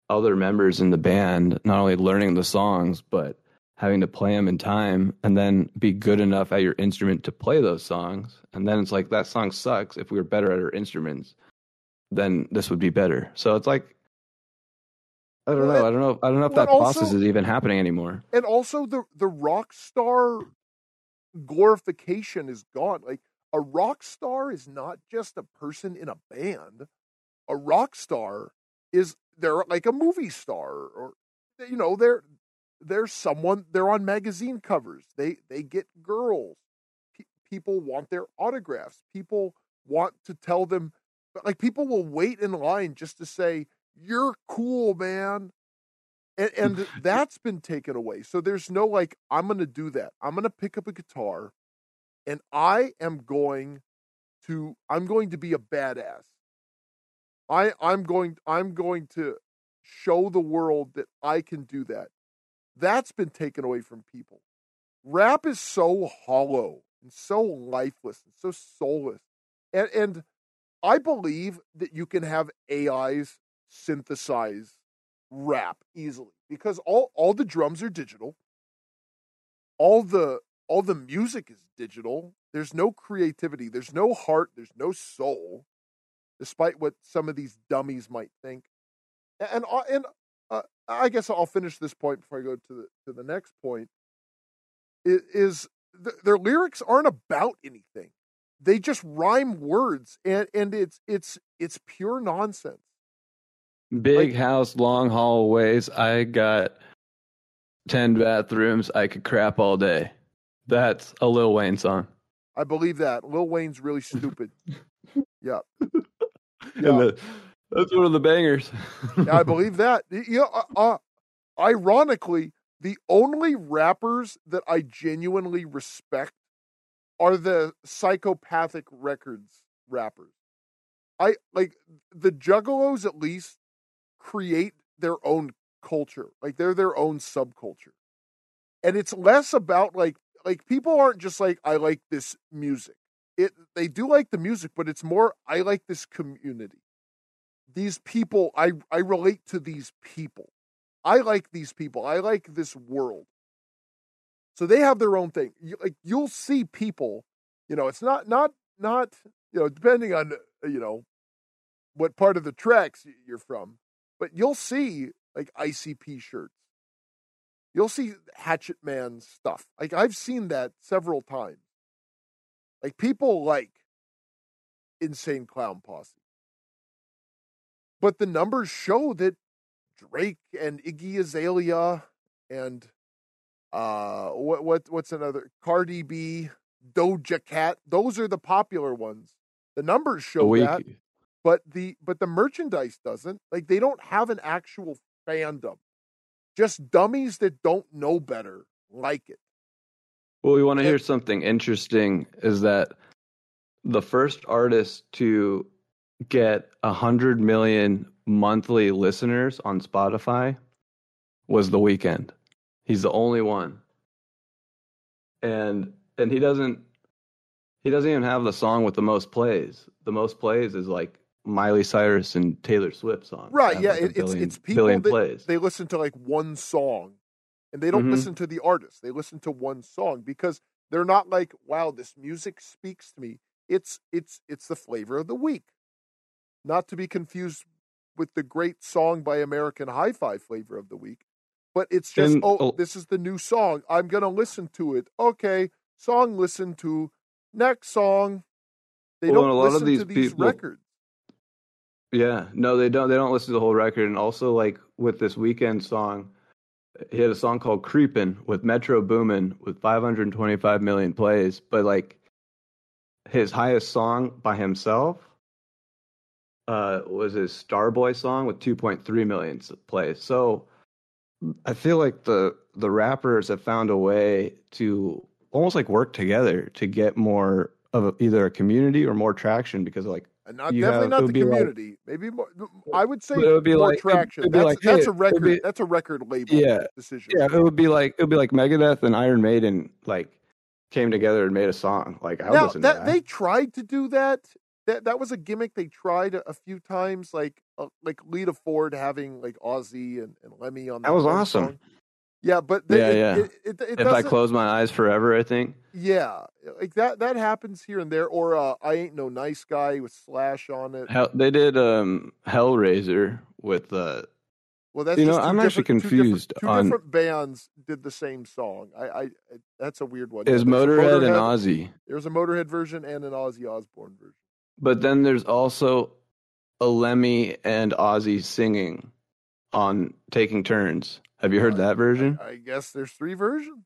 other members in the band not only learning the songs but having to play them in time and then be good enough at your instrument to play those songs and then it's like that song sucks if we were better at our instruments then this would be better so it's like I don't Well, know. I don't know. I don't know if that and process is even happening anymore. And also the the rock star glorification is gone. Like a rock star is not just a person in a band. A rock star is they're like a movie star or you know, they're they're someone they're on magazine covers. They they get girls. Pe- people want their autographs. People want to tell them like people will wait in line just to say you're cool, man and, (laughs) and that's been taken away. So there's no like, I'm going to do that. I'm going to pick up a guitar, and I am going to, I'm going to be a badass. I, I'm going, I'm going to show the world that I can do that. That's been taken away from people. Rap is so hollow and so lifeless and so soulless, and and I believe that you can have AIs synthesize rap easily because all all the drums are digital. All the all the music is digital. There's no creativity. There's no heart. There's no soul despite what some of these dummies might think. And and, and uh, i guess i'll finish this point before i go to the to the next point i- is th- their lyrics aren't about anything they just rhyme words and and it's it's it's pure nonsense Big Like- house, long hallways. I got 10 bathrooms. I could crap all day. That's a Lil Wayne song. I believe that. Lil Wayne's really stupid. (laughs) yeah. The- that's one of the bangers. (laughs) I believe that. Y- Yeah, uh, uh, ironically, the only rappers that I genuinely respect are the psychopathic records rappers. I like the Juggalos at least create their own culture. Like they're their own subculture. And it's less about like like people aren't just like I like this music. It they do like the music, but it's more I like this community. These people I I relate to these people. I like these people. I like this world. So they have their own thing. You, like you'll see people, you know, it's not not not you know depending on you know what part of the tracks you're from, but you'll see like ICP shirts. You'll see Hatchet Man stuff. Like I've seen that several times. Like people like Insane Clown Posse. But the numbers show that Drake and Iggy Azalea and uh what what what's another Cardi B, Doja Cat, those are the popular ones. The numbers show that, but the but the merchandise doesn't. Like they don't have an actual fandom. Just dummies that don't know better like it. Well, we want to hear something interesting is that the first artist to get a hundred million monthly listeners on Spotify was The Weeknd. He's the only one. And and he doesn't he doesn't even have the song with the most plays. The most plays is like Miley Cyrus and Taylor Swift songs. Right, yeah, like it- it's billion- it's people billion that plays. they listen to like one song and they don't Mhm. listen to the artist. They listen to one song because they're not like, wow, this music speaks to me. It's it's it's the flavor of the week. Not to be confused with the great song by American Hi-Fi flavor of the week. But it's just, And- oh, oh. this is the new song. I'm gonna listen to it. Okay, song listen to. Next song. They Well, don't a lot of listen to these these people- records. Yeah, no, they don't. They don't listen to the whole record. And also, like with this Weeknd song, he had a song called "Creepin" with Metro Boomin with 525 million plays. But like his highest song by himself uh, was his Starboy song with 2.3 million plays. So I feel like the the rappers have found a way to almost like work together to get more of a, either a community or more traction because like And not definitely have- not the be like- community. Maybe more, I would say it would be more like- traction. that's like, that's hey, a record. be- that's a record label Yeah. decision. yeah, it would be like it would be like Megadeth and Iron Maiden like came together and made a song. Like I now that, that. they tried to do that. That that was a gimmick they tried a, a few times, like uh, like Lita Ford having like Ozzy and, and Lemmy on That That was awesome. song. Yeah, but they, Yeah, it, yeah. It, it, if I close my eyes forever, I think. yeah, like that that happens here and there. Or uh, I ain't no nice guy with Slash on it. Hell, they did um Hellraiser with uh Well, that's You know, I'm actually different- two different- confused Two on- different bands did the same song. I, I that's a weird one. is there's Motorhead and Ozzy. There's a Motorhead version and an Ozzy Osbourne version. But then there's also a Lemmy and Ozzy singing on taking turns. Have you heard that version? I guess there's three versions.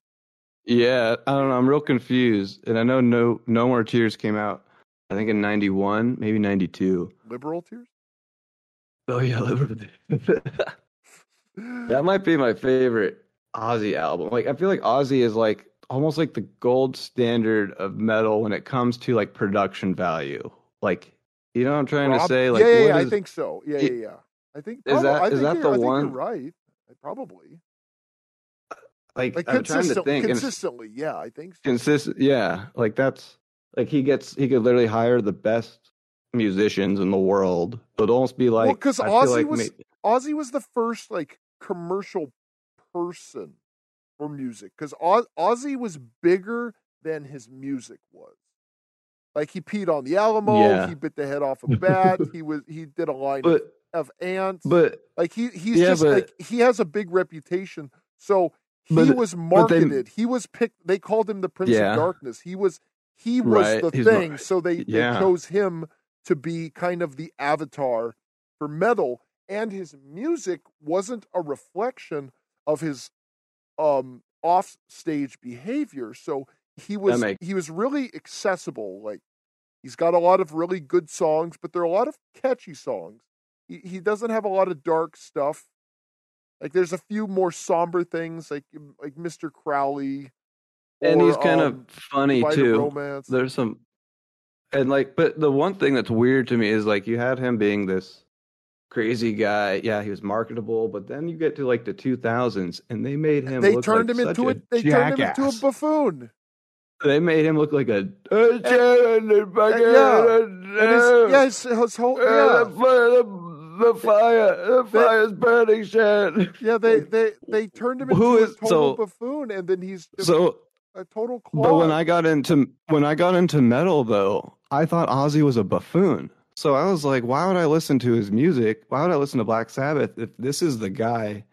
Yeah, I don't know. I'm real confused, and I know no no more tears came out. I think in '91, maybe '92. Liberal tears. Oh yeah, liberal. Tears. (laughs) That might be my favorite Ozzy album. Like I feel like Ozzy is like almost like the gold standard of metal when it comes to like production value. Like you know what I'm trying to say? Like yeah, yeah, yeah, I think so. Yeah, yeah, yeah. I think Is that- I is think that the I one- right. Probably. like, Like I'm trying to think. consistently. Yeah, I think so. consistent yeah like that's like he gets he could literally hire the best musicians in the world it would almost be like because feel Ozzy like was- ma- Ozzy was the first like commercial person for music because Oz- Ozzy was bigger than his music was. Like he peed on the Alamo, Yeah. he bit the head off a bat. he was he did a line but of ants. but like he he's Yeah, just but- like he has a big reputation. So he But- was but they- marketed. he was picked. They called him the Prince Yeah. of Darkness. He was he was Right, the he's thing. so they, yeah. they chose him to be kind of the avatar for metal, and his music wasn't a reflection of his um off stage behavior. So he was make- he was really accessible. Like he's got a lot of really good songs, but there are a lot of catchy songs. He he doesn't have a lot of dark stuff. Like there's a few more somber things, like like Mr. Crowley, and or, he's kind um, of funny too Romance. there's some and like but the one thing that's weird to me is like you had him being this crazy guy yeah he was marketable but then you get to like the 2000s and they made him they look turned like him into a, they turned him into a buffoon. They made him look like a and, yeah. Yeah, his, his whole yeah. the, fire, the, fire, fire's burning shit. Yeah, they they they turned him into Who a total so- buffoon, and then he's So, a total clown. but when I got into when I got into metal, though, I thought Ozzy was a buffoon. So I was like, why would I listen to his music? Why would I listen to Black Sabbath if this is the guy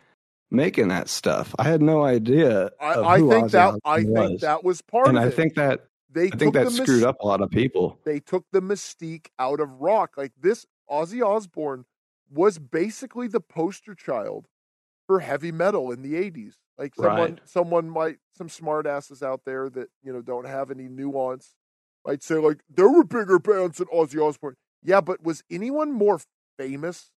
making that stuff? I had no idea. I, I think Ozzy that I Osbourne think was. that was part of it. and of I it. think that they I think that the screwed up a lot of people. They took the mystique out of rock. Like this, Ozzy Osbourne was basically the poster child for heavy metal in the '80s. Like someone, Right. someone might, some smartasses out there that you know don't have any nuance, might say like there were bigger bands than Ozzy Osbourne. Yeah, but was anyone more famous?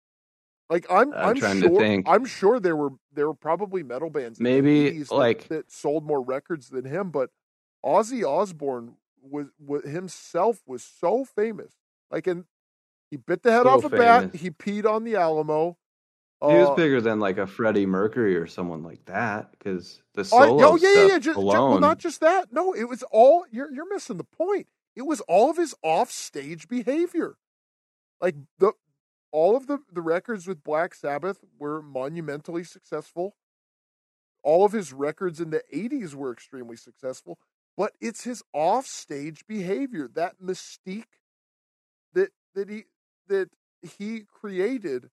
Like I'm, I'm I'm trying to sure, think. I'm sure there were there were probably metal bands Maybe, 80s that- like- that sold more records than him, but Ozzy Osbourne was, was himself was so famous. Like, and he bit the head So off a bat. He peed on the Alamo. He was Uh, bigger than like a Freddie Mercury or someone like that because the I- solo oh yeah, yeah, stuff yeah. Just, ju- alone. well, not just that. No, it was all. You're you're missing the point. It was all of his off-stage behavior. Like the all of the the records with Black Sabbath were monumentally successful. All of his records in the '80s were extremely successful, but it's his off-stage behavior, that mystique that that he that he created,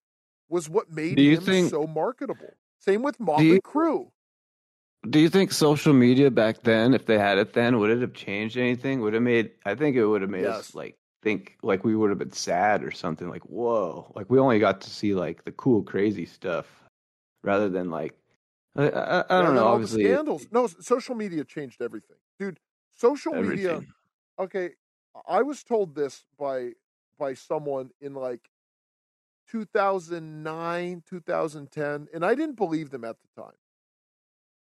was what made him think- so marketable. Same with Motley Crue. Do you think social media back then, if they had it then, would it have changed anything? Would have made? I think it would have made Yes. us like think like we would have been sad or something. Like whoa, like we only got to see like the cool, crazy stuff rather than like I, I, I don't know. all the Obviously, it- scandals. No, social media changed everything, dude. Social media. Okay, I was told this by by someone in like 2009, 2010, and I didn't believe them at the time.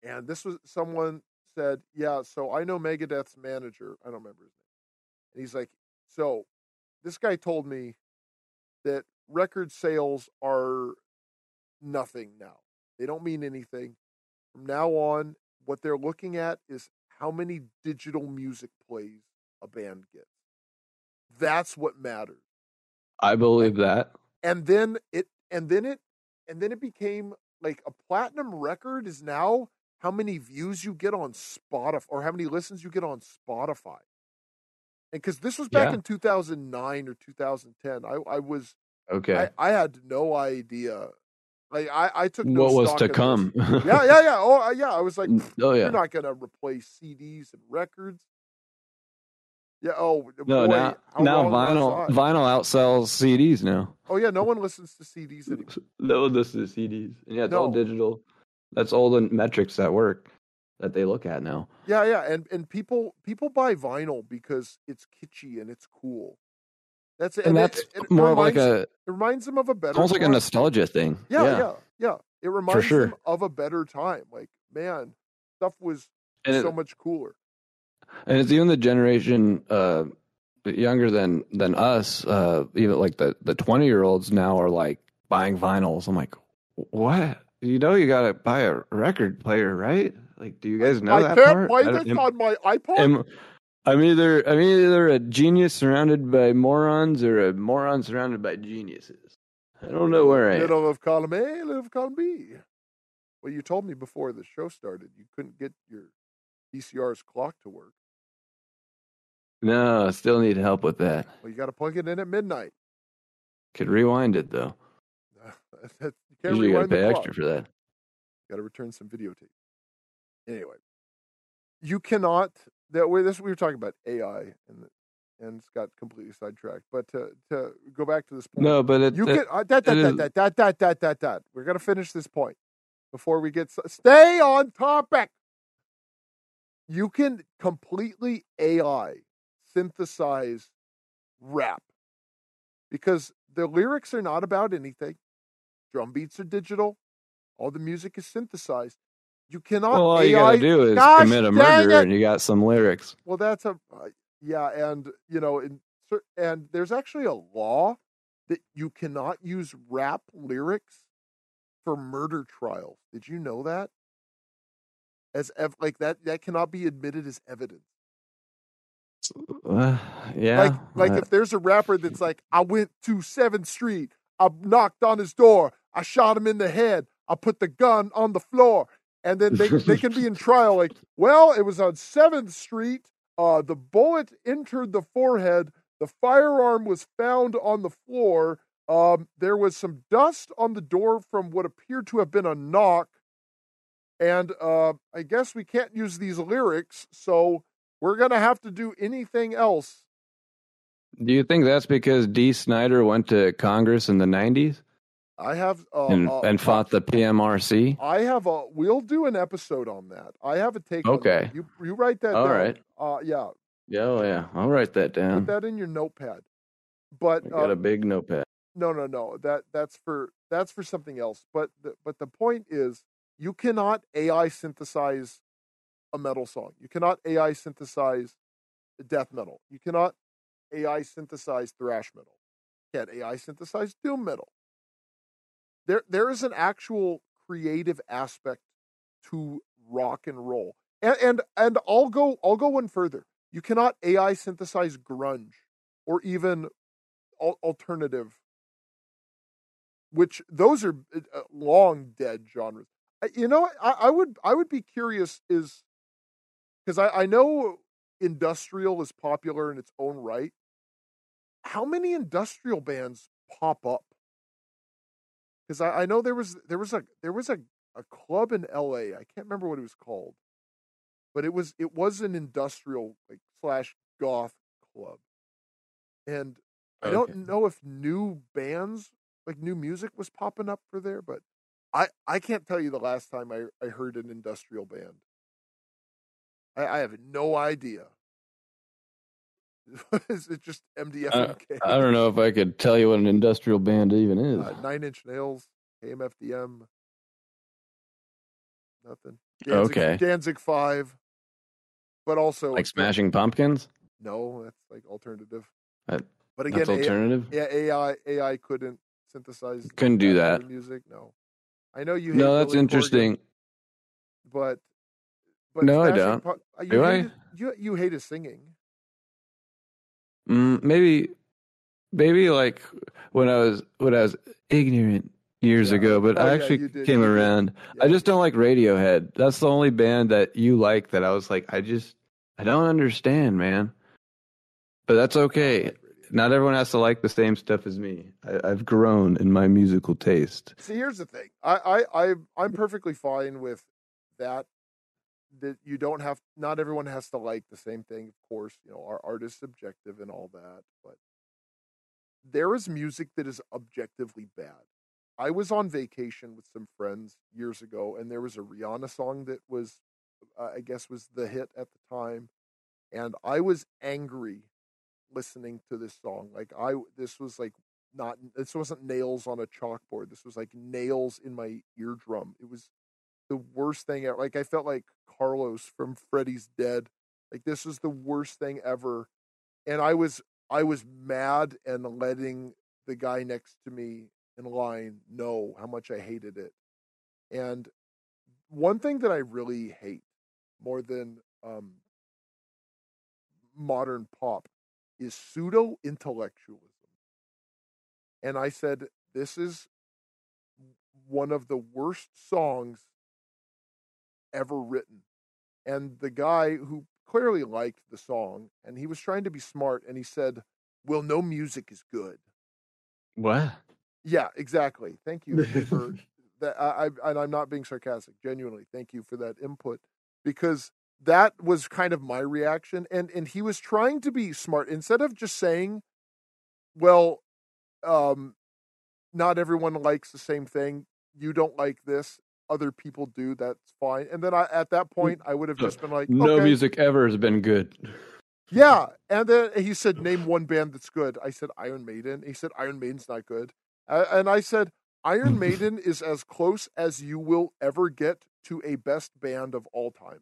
And this was someone said, "Yeah, so I know Megadeth's manager. I don't remember his name." And he's like, "So, this guy told me that record sales are nothing now. They don't mean anything. From now on, what they're looking at is how many digital music plays a band gets. That's what matters. I believe that. And then it and then it and then it became like a platinum record is now how many views you get on Spotify or how many listens you get on Spotify. And because this was back Yeah. in 2009 or 2010, I, I was Okay. I, I had no idea. Like I, I took no what was to come? Yeah, yeah, yeah. Oh, uh, yeah. I was like, oh yeah. you're not gonna replace CDs and records. Yeah. Oh No, boy, now now vinyl vinyl outsells CDs now. Oh yeah, no one listens to CDs anymore. (laughs) No, this is CDs. And yeah, it's all No. digital. That's all the metrics that work that they look at now. Yeah, yeah, and and people people buy vinyl because it's kitschy and it's cool. That's it. And it- that's it, it more of like a It reminds them of a better. almost like a nostalgia thing. Yeah, yeah, yeah, It reminds sure. them of a better time. Like man, stuff was And, so much cooler. and it's even the generation uh younger than than us, uh even like the the 20 year olds now are like buying vinyls. I'm like, what? You know you gotta buy a record player, right? Like do you guys know I that can't part? play I this am- on my iPod. am- I'm either I'm either a genius surrounded by morons or a moron surrounded by geniuses. I don't know where I am. Middle of column A, middle of column B. Well, you told me before the show started you couldn't get your VCR's clock to work. No, I still need help with that. Well, you got to plug it in at midnight. Could rewind it though. (laughs) you you gotta rewind the pay extra for that. Got to return some videotape. Anyway, you cannot. That way, this we were talking about AI, and and it's got completely sidetracked. But to to go back to this point, No, but it, you it- can uh, that that that, that that that that that that. We're gonna finish this point before we get stay on topic. You can completely AI synthesize rap because the lyrics are not about anything. Drum beats are digital. All the music is synthesized. You cannot well, all AI. you gotta do is Gosh commit a murder, and you got some lyrics. Well, that's a uh, yeah, and you know, in, and there's actually a law that you cannot use rap lyrics for murder trials. Did you know that? As ev- like that, that cannot be admitted as evidence. Uh, yeah, like, like uh, if there's a rapper that's like, I went to Seventh Street, I knocked on his door, I shot him in the head, I put the gun on the floor, and then they they can be (laughs) in trial. Like, well, it was on Seventh Street. Uh, the bullet entered the forehead. The firearm was found on the floor. Um, there was some dust on the door from what appeared to have been a knock. And uh, I guess we can't use these lyrics, so we're gonna have to do anything else. do you think that's because Dee Snider went to Congress in the '90s I have uh, and uh, and fought the PMRC? I have a. We'll do an episode on that. I have a take. on Okay. You you write that All down. right. Uh, yeah. Yeah, oh yeah, I'll write that down. Put that in your notepad. But I got uh, a big notepad. no, no, no. That that's for that's for something else. But the, but the point is, you cannot AI synthesize a metal song. You cannot AI synthesize death metal. You cannot AI synthesize thrash metal. You can't AI synthesize doom metal. There there is an actual creative aspect to rock and roll. And and and I'll go I'll go one further. You cannot AI synthesize grunge or even al- alternative which those are uh, uh, long dead genres. You know, I, I would I would be curious is because I, I know industrial is popular in its own right. How many industrial bands pop up? Because I, I know there was there was a there was a, a club in L.A. I can't remember what it was called, but it was it was an industrial like slash goth club, and I don't know if new bands like new music was popping up for there, but I I can't tell you the last time I I heard an industrial band. I, I have no idea. (laughs) Is it just MDFMK? I don't know if I could tell you what an industrial band even is. Uh, Nine Inch Nails, KMFDM, nothing. Danzig, Okay. Danzig Five, but also like Smashing Pumpkins? No, that's like alternative. That- but again, That's alternative. yeah, AI AI couldn't synthesize. Couldn't do that. music. No, I know you. Hate No, that's Billy interesting. but but No, I don't. Pu- uh, you Do I? You you hate his singing. Mm, maybe, maybe like when I was when I was ignorant years Yeah. ago, but Oh, I actually did, came you around. Yeah. I just don't like Radiohead. That's the only band that you like that I was like, I just I don't understand, man. But that's okay. Not everyone has to like the same stuff as me. I, I've grown in my musical taste. See, here's the thing. I I I I'm perfectly fine with that. That you don't have. Not everyone has to like the same thing. Of course, you know our art is subjective and all that, but there is music that is objectively bad. I was on vacation with some friends years ago, and there was a Rihanna song that was, uh, I guess, was the hit at the time, and I was angry listening to this song. Like I, this was like not, this wasn't nails on a chalkboard. This was like nails in my eardrum. It was the worst thing ever. Like I felt like Carlos from Freddy's Dead. Like this was the worst thing ever, and I was I was mad and letting the guy next to me in line know how much I hated it. And one thing that I really hate more than um, modern pop is pseudo intellectualism. And I said, this is one of the worst songs ever written. And the guy who clearly liked the song and he was trying to be smart and he said, Well, no music is good. What? Yeah, exactly. Thank you for (laughs) that. I, I and I'm not being sarcastic. Genuinely, thank you for that input because that was kind of my reaction. And and he was trying to be smart instead of just saying, "Well, um, not everyone likes the same thing. You don't like this. Other people do. That's fine." And then I, at that point, I would have just been like, No "Okay." music ever has been good. Yeah, and then he said, "Name one band that's good." I said, "Iron Maiden." He said, "Iron Maiden's not good," and I said, "Iron (laughs) Maiden is as close as you will ever get to a best band of all time."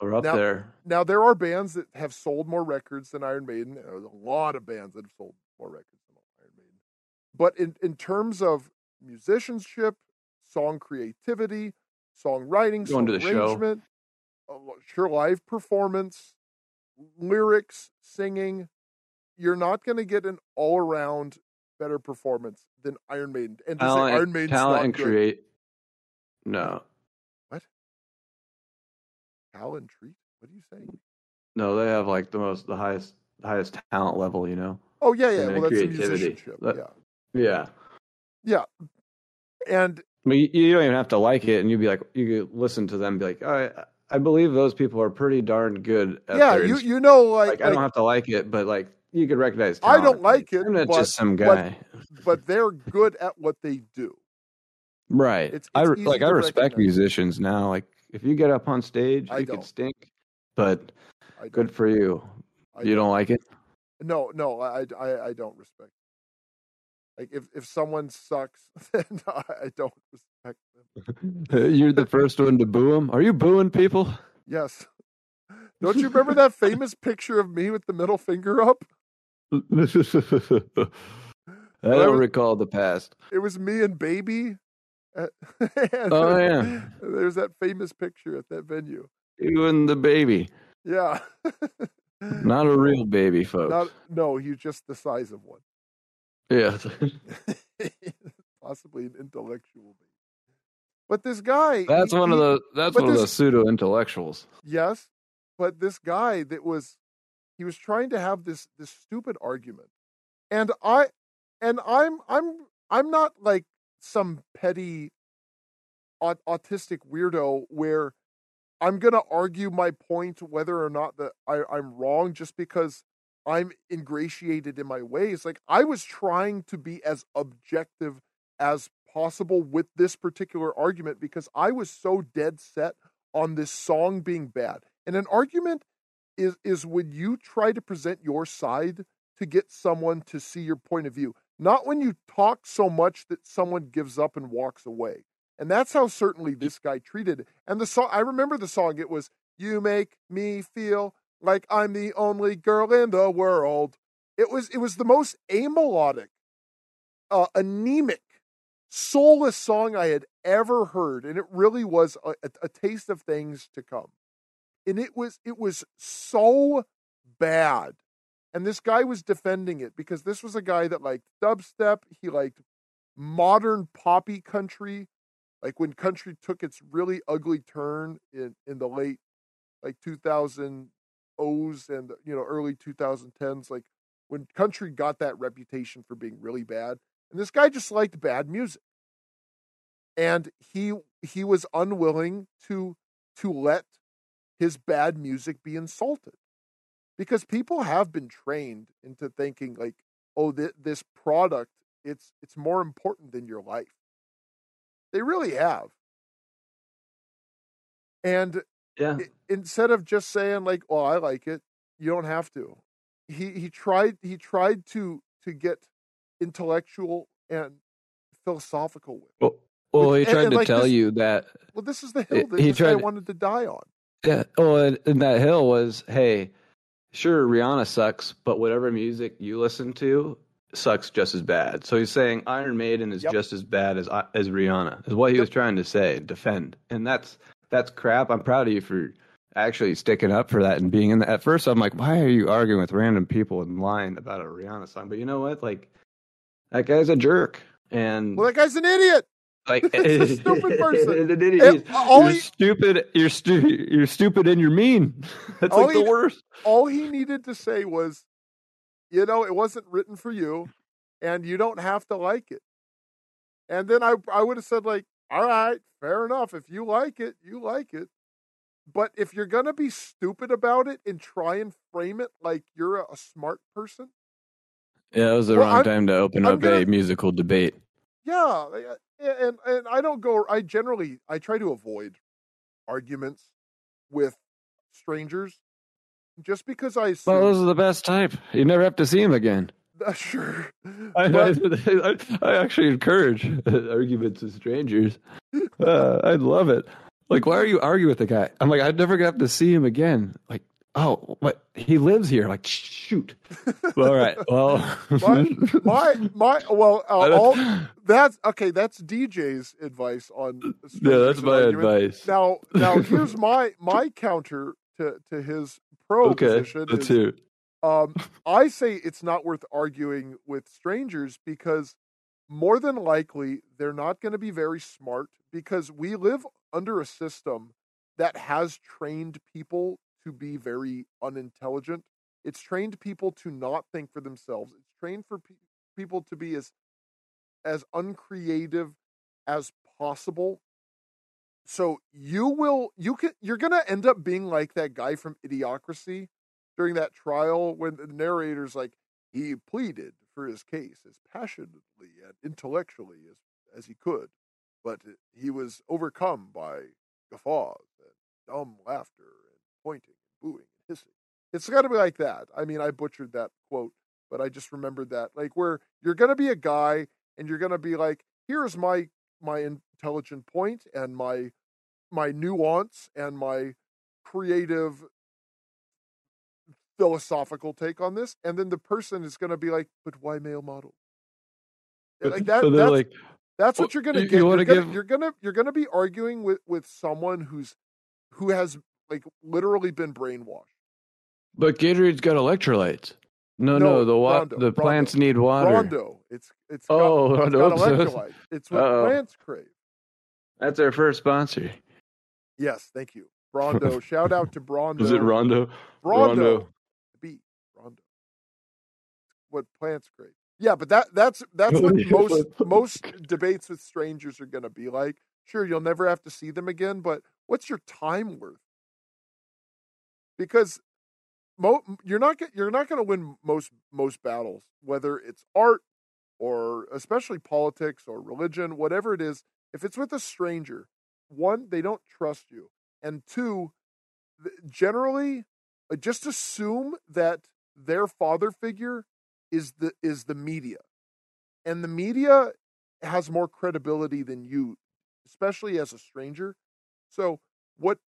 We're up Now- there. Now there are bands that have sold more records than Iron Maiden. There's a lot of bands that have sold more records than Iron Maiden. But in in terms of musicianship, song creativity, songwriting, Going to the song show. arrangement, sure live performance, lyrics, singing, you're not going to get an all around better performance than Iron Maiden. And to say Talent, Iron Maiden's talent and good, create. No, Hal and Treat. What are you saying? no, they have like the most, the highest, highest talent level. You know. Oh yeah, yeah. Well, that's creativity. musicianship. That- yeah, Yeah. yeah. And I mean, you, you don't even have to like it, and you'd be like, you could listen to them, and be like, right, I believe those people are pretty darn good. At yeah, you you know like, like, I don't have to like it, but like you could recognize. I don't like it, I'm not but- just some guy, but they're good at what they do. right? it's- I it's easy like I respect recognize. musicians now. Like if you get up on stage, I you don't. could stink, but good for you. I you don't like it? No, no, I, I, I don't respect. Like if if someone sucks, (laughs) then I, don't respect them. (laughs) You're the first one to boo them. Are you booing people? Yes. Don't you remember that famous picture of me with the middle finger up? (laughs) I don't was- recall the past. It was me and baby. At, and Oh, yeah. There's that famous picture at that venue. You and the baby, Yeah. not a real baby, folks. Not, no, he's just the size of one. Yeah. (laughs) Possibly an intellectual. But this guy That's he- one of the that's one of this- those pseudo intellectuals. Yes, but this guy that was he was trying to have this this stupid argument. And I and I'm I'm I'm not like some petty aut- autistic weirdo where I'm going to argue my point whether or not that I I'm wrong just because I'm ingratiated in my ways. Like I was trying to be as objective as possible with this particular argument because I was so dead set on this song being bad. And an argument is is when you try to present your side to get someone to see your point of view, not when you talk so much that someone gives up and walks away. And that's how certainly this guy treated it. And the song I remember the song it was you make me feel like I'm the only girl in the world. It was it was the most amelodic, uh, anemic, soulless song I had ever heard, and it really was a, a, a taste of things to come. And it was it was so bad. And this guy was defending it because this was a guy that liked dubstep. He liked modern poppy country, like when country took its really ugly turn in, in the late like 2000 O's and you know early 2010s, like when country got that reputation for being really bad, and this guy just liked bad music, and he he was unwilling to to let his bad music be insulted because people have been trained into thinking like oh th- this product it's it's more important than your life. They really have. And Yeah. instead of just saying like, "Oh, I like it," you don't have to. He he tried he tried to to get intellectual and philosophical with. Well, well he tried and to like tell this- you that Well, this is the hill that he guy wanted to die on. Yeah. Oh, and, and that hill was, hey, sure, Rihanna sucks, but whatever music you listen to sucks just as bad. So he's saying Iron Maiden is Yep. just as bad as uh, as Rihanna. Is what he Yep. was trying to say, defend, and that's that's crap. I'm proud of you for actually sticking up for that and being in that. At first, I'm like, why are you arguing with random people in line about a Rihanna song? But you know what? Like, that guy's a jerk, and Well, that guy's an idiot. like (laughs) It's a stupid (laughs) person. an idiot. And all you're stupid. You're stupid. You're stupid, and you're mean. (laughs) That's like the he- worst. All he needed to say was, you know, it wasn't written for you, and you don't have to like it. And then I I would have said like, all right, fair enough. If you like it, you like it. But if you're gonna be stupid about it and try and frame it like you're a, a smart person, Yeah, it was the Well, wrong I'm- time to open I'm up gonna- a musical debate. yeah, eh, eh, and and I don't go. I generally I try to avoid arguments with strangers, just because I assume. Well, those are the best type. You never have to see them again. (laughs) sure, I, (laughs) I, I actually encourage (laughs) arguments with strangers. Uh, I'd love it. Like, why are you arguing with the guy? I'm like, I'd never have to see him again. Like, oh, what? He lives here. Like, shoot. Well, all right. Well, my my well, uh, all, that's okay. That's DJ's advice on. yeah, that's my arguments. advice. Now, now here's my my counter to to his pro Okay, position. let's is. Um, I say it's not worth arguing with strangers because more than likely they're not going to be very smart because we live under a system that has trained people to be very unintelligent. It's trained people to not think for themselves. It's trained for pe- people to be as as uncreative as possible. So you will you can you're going to end up being like that guy from Idiocracy during that trial when the narrator's like he pleaded for his case as passionately and intellectually as as he could, but he was overcome by guffaws and dumb laughter and pointing and booing and hissing. It's got to be like that. I mean, I butchered that quote, but I just remembered that. Like where you're going to be a guy and you're going to be like, here's my my intelligent point and my my nuance and my creative philosophical take on this, and then the person is going to be like, "But why male model?" Yeah, Like that. so That's, like, that's what you're going to you- get. you you're gonna, give- you're gonna you're gonna be arguing with with someone who's who has like literally been brainwashed. but Gatorade's got electrolytes. No, No, no, the wa- Rondo, the plants Rondo. need water. Rondo. It's it's got, Oh, it's Rondo. (laughs) got electrolyte. It's what Uh-oh. plants crave. That's our first sponsor. Yes, thank you, (laughs) Brawndo. Shout out to Brawndo. Is it Rondo? Rondo. The bee. Rondo. What plants crave. Yeah, but that that's that's what (laughs) most most debates with strangers are going to be like. Sure, you'll never have to see them again, but what's your time worth? Because mo- you're not you're not going to win most most battles, whether it's art or especially politics or religion, whatever it is. If it's with a stranger, one, they don't trust you, and two, generally, uh, just assume that their father figure is the is the media, and the media has more credibility than you, especially as a stranger. So what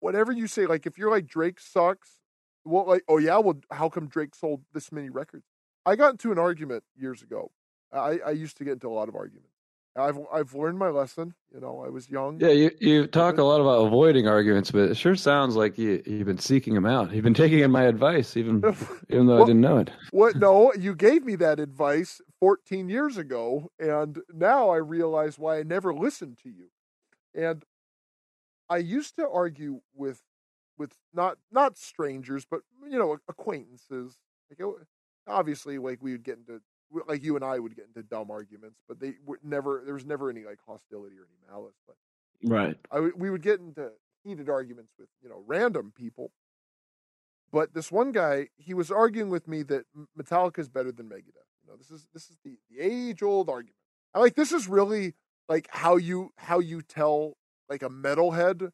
whatever you say, like if you're like Drake sucks, well, like oh yeah, well how come Drake sold this many records? I got into an argument years ago. I, I used to get into a lot of arguments. I've I've learned my lesson. You know, I was young. Yeah, you, you talk a lot about avoiding arguments, but it sure sounds like you you've been seeking them out. You've been taking in my advice, even (laughs) even though I didn't know it. What? No, you gave me that advice 14 years ago, and now I realize why I never listened to you. And I used to argue with with not not strangers, but you know acquaintances. Like it, obviously, like we would get into like you and I would get into dumb arguments, but they would never. There was never any like hostility or any malice. But Right. I we would get into heated arguments with you know random people. But this one guy, he was arguing with me that Metallica is better than Megadeth. You know, this is this is the, the age old argument. I like this is really like how you how you tell like a metalhead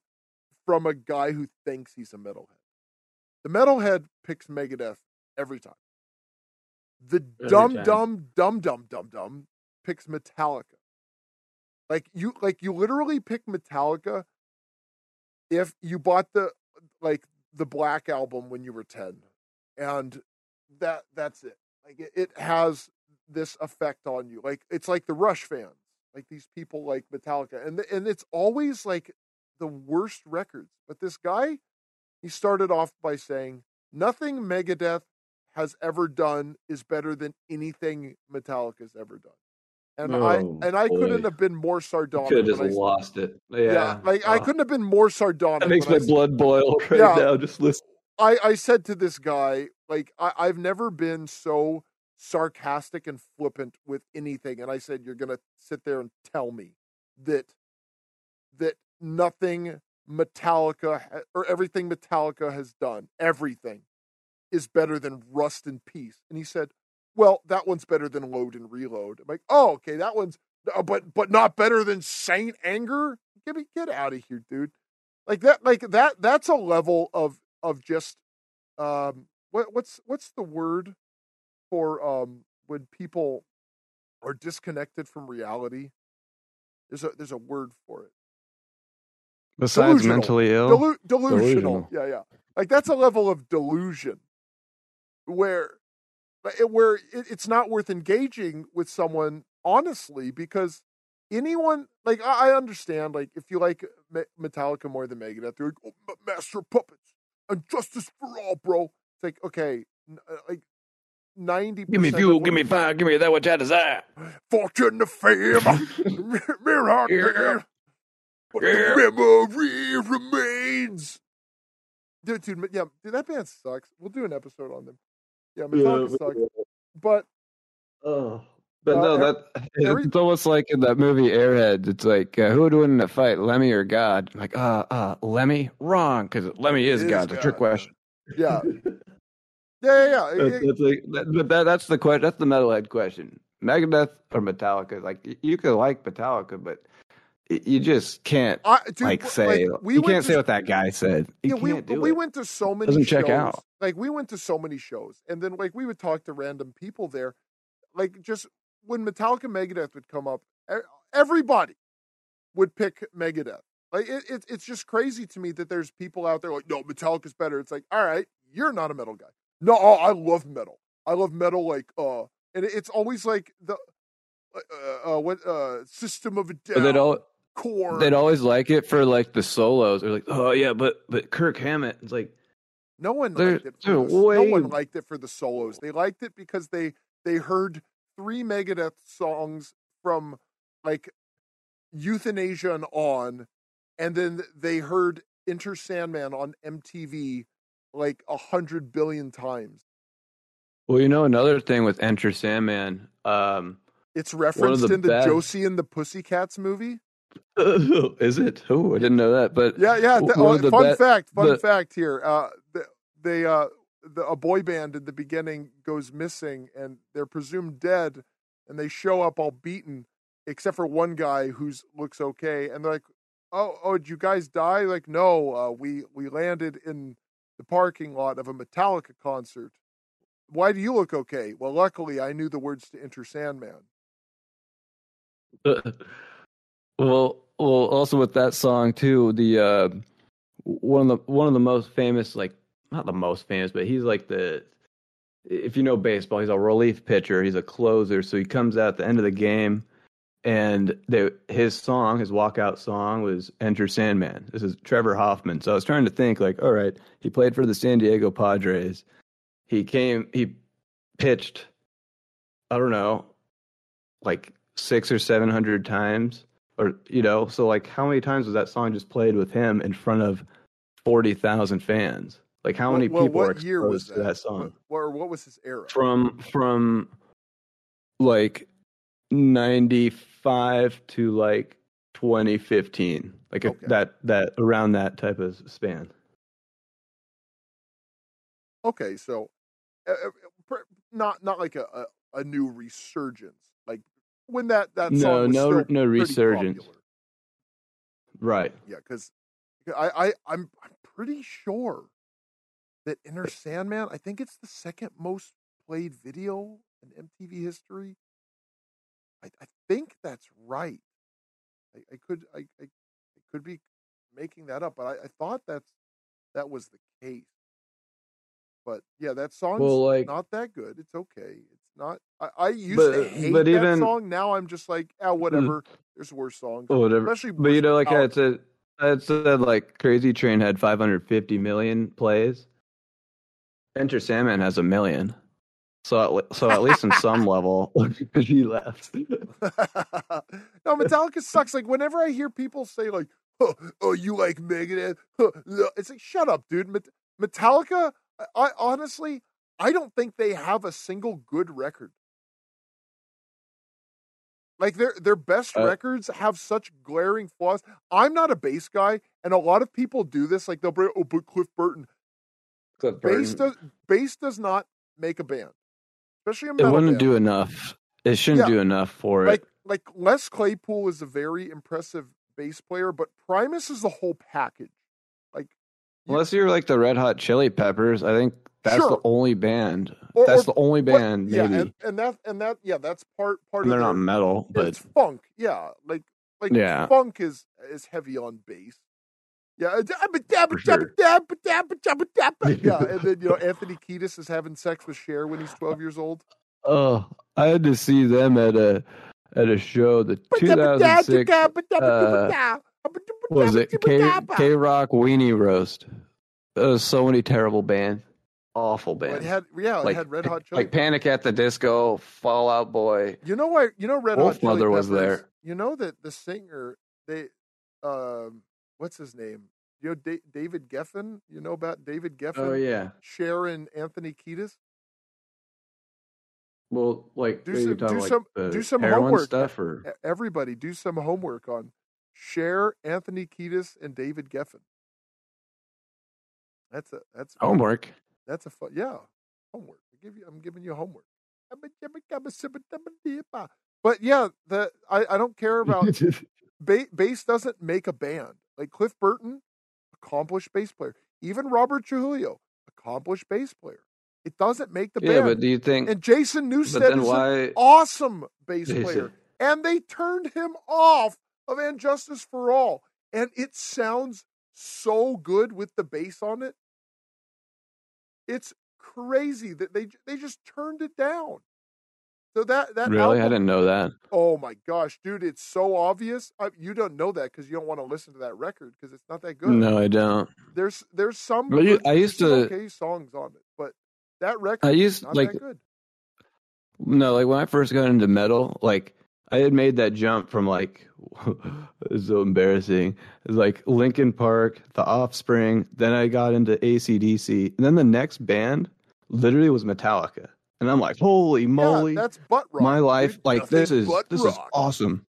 from a guy who thinks he's a metalhead. The metalhead picks Megadeth every time. The dumb dumb dumb dumb dumb dumb picks Metallica. Like you like you literally pick Metallica if you bought the like the Black album when you were 10 and that that's it. Like it, it has this effect on you. Like it's like the Rush fans. Like these people like Metallica and and it's always like the worst records. But this guy he started off by saying nothing Megadeth has ever done is better than anything Metallica's ever done. And I Oh, and I couldn't have been more sardonic. Could have just I, lost it. Yeah. yeah, like I Oh, couldn't have been more sardonic. That makes I my s- blood boil (laughs) right Yeah. now. Just listen. I, I said to this guy, like, I, I've never been so sarcastic and flippant with anything. And I said, You're gonna sit there and tell me that that nothing Metallica or everything Metallica has done, everything is better than Rust in Peace. And he said, Well, that one's better than Load and Reload. I'm like, oh, okay, that one's uh, but but not better than Saint Anger? Get me get out of here, dude. Like that like that that's a level of of just um what what's what's the word for um when people are disconnected from reality? There's a there's a word for it. Besides Delusional. mentally ill. Delu- delusional. Delusional. Yeah, yeah. Like that's a level of delusion where where it's not worth engaging with someone honestly because anyone like I, understand like if you like Metallica more than Megadeth, they're like oh, Master Puppets and Justice for All, bro. It's like okay, uh, like ninety. give me fuel, give me fire, give me that which I desire. fortune, the fame, mirror, (laughs) Yeah. but Yeah. memory remains. Dude, dude, yeah, dude, that band sucks. We'll do an episode on them. Yeah, Metallica. But Oh. But Uh, no, that (laughs) every- it's almost like in that movie Airhead. It's like uh, who would win in a fight, Lemmy or God? I'm like, uh, uh, Lemmy, wrong, because Lemmy is Is God. It's a trick question. yeah, (laughs) yeah, yeah, yeah. That's, It- like, that, that's the question. That's the metalhead question. Megadeth or Metallica? Like you could like Metallica, but you just can't I, dude, like say we you can't to say what that guy said. You yeah, can't we do we it. went to so many Doesn't shows. check out. Like we went to so many shows, and then like we would talk to random people there. Like just when Metallica Megadeth would come up, everybody would pick Megadeth. Like it, it, it's just crazy to me that there's people out there like, no, Metallica's better. It's like, all right, you're not a metal guy. No, oh, I love metal. I love metal. Like, uh, and it's always like the. Uh, uh, what uh, system of a But down all core? they'd always like it for like the solos. They're like, oh yeah, but but Kirk Hammett. It's like No one liked it. For the, no one liked it for the solos. They liked it because they they heard three Megadeth songs from like Youthanasia and on, and then they heard Enter Sandman on MTV like a hundred billion times. Well, you know another thing with Enter Sandman. Um, It's referenced in the best- Josie and the Pussycats movie. (laughs) is it? Oh, I didn't know that. But Yeah, yeah. w- th- one oh, the fun fact. Fun the- fact here. Uh, they uh, the, a boy band in the beginning goes missing and they're presumed dead, and they show up all beaten, except for one guy who's looks okay, and they're like, "Oh, oh, did you guys die?" Like, no, uh, we we landed in the parking lot of a Metallica concert. Why do you look okay? Well, luckily, I knew the words to Enter Sandman. (laughs) well, well, also with that song too, the uh, one of the one of the most famous, like not the most famous, but he's like the if you know baseball, he's a relief pitcher, he's a closer, so he comes out at the end of the game, and they, his song, his walkout song, was "Enter Sandman." This is Trevor Hoffman. So I was trying to think, like, all right, he played for the San Diego Padres. He came, he pitched, I don't know, like six or seven hundred times or you know, so like how many times was that song just played with him in front of forty thousand fans? Like how many well, people what were exposed year was to that song? What, or what was his era? From from like ninety five to like twenty fifteen, like Okay. a, that that around that type of span. Okay, so uh, not not like a, a, a new resurgence, when that that No, was no, no resurgence. popular. Right. Yeah, because I, I I'm I'm pretty sure that Enter Sandman. I think it's the second most played video in MTV history. I, I think that's right. I, I could I, I I could be making that up, but I, I thought that's that was the case. But yeah, that song's Well, like- not that good. It's okay. It's not. I, I used But- to hate but that even- song. Now I'm just like, ah, whatever. There's worse songs. Whatever. Especially, But you know, like I said, I said like Crazy Train had 550 million plays. Enter Sandman has a million. So at, so at least in some (laughs) level, (laughs) he left. (laughs) no, Metallica sucks. Like whenever I hear people say like, "Oh, oh you like Megadeth?" Huh, It's like, shut up, dude. Met- Metallica. I honestly, I don't think they have a single good record. Like their their best Uh, records have such glaring flaws. I'm not a bass guy, and a lot of people do this. Like they'll bring, oh, but Cliff Burton. Bass does bass does not make a band, especially a metal. it wouldn't band. do enough. It shouldn't Yeah. do enough for like it. like Les Claypool is a very impressive bass player, but Primus is the whole package. Like you- Unless you're like the Red Hot Chili Peppers, I think that's Sure. the only band. Or- that's or the only what- band, yeah, maybe. and, and that and that yeah, that's part part And they're not metal, but it's funk. Yeah, like like Yeah. funk is is heavy on bass. Yeah, it's- For sure. yeah, and then you know Anthony Kiedis is having sex with Cher when he's twelve years old. oh, I had to see them at a at a show, the 2006 uh, was it KROQ Weenie Roast. There was so many terrible bands, awful Well, It had yeah, it had Red Hot Chili. like Panic at the Disco, Fall Out Boy. You know why? You know Red Hot Chili Wolfmother was Peppers, there. You know that the singer they, um, what's his name? You know da- David Geffen. You know about David Geffen? Oh yeah, and Anthony Kiedis. well, like Do some- do like some- do some homework. stuff or Everybody, do some homework on Cher, Anthony Kiedis, and David Geffen. That's a that's homework. That's a fun, yeah. Homework. I give you. I'm giving you homework. But yeah, the I, I don't care about (laughs) ba- bass doesn't make a band. Like Cliff Burton, accomplished bass player. Even Robert Trujillo, accomplished bass player. It doesn't make the yeah, band. but do you think? and Jason Newsted is an awesome bass Jason- player. And they turned him off of And Justice for All. And it sounds so good with the bass on it. It's crazy that they they just turned it down. So that that Really, I didn't know that. Oh my gosh, dude, it's so obvious. I, you don't know that because you don't want to listen to that record because it's not that good. No, I don't. There's there's some Well, you- I used to- okay songs on it, but that record I used not like that good. No, like when I first got into metal, like I had made that jump from like it's (laughs) so embarrassing. It's like Linkin Park, The Offspring, then I got into ACDC, and then the next band literally was Metallica. And I'm like, holy moly, yeah, that's butt rock. my life, like this is this is awesome.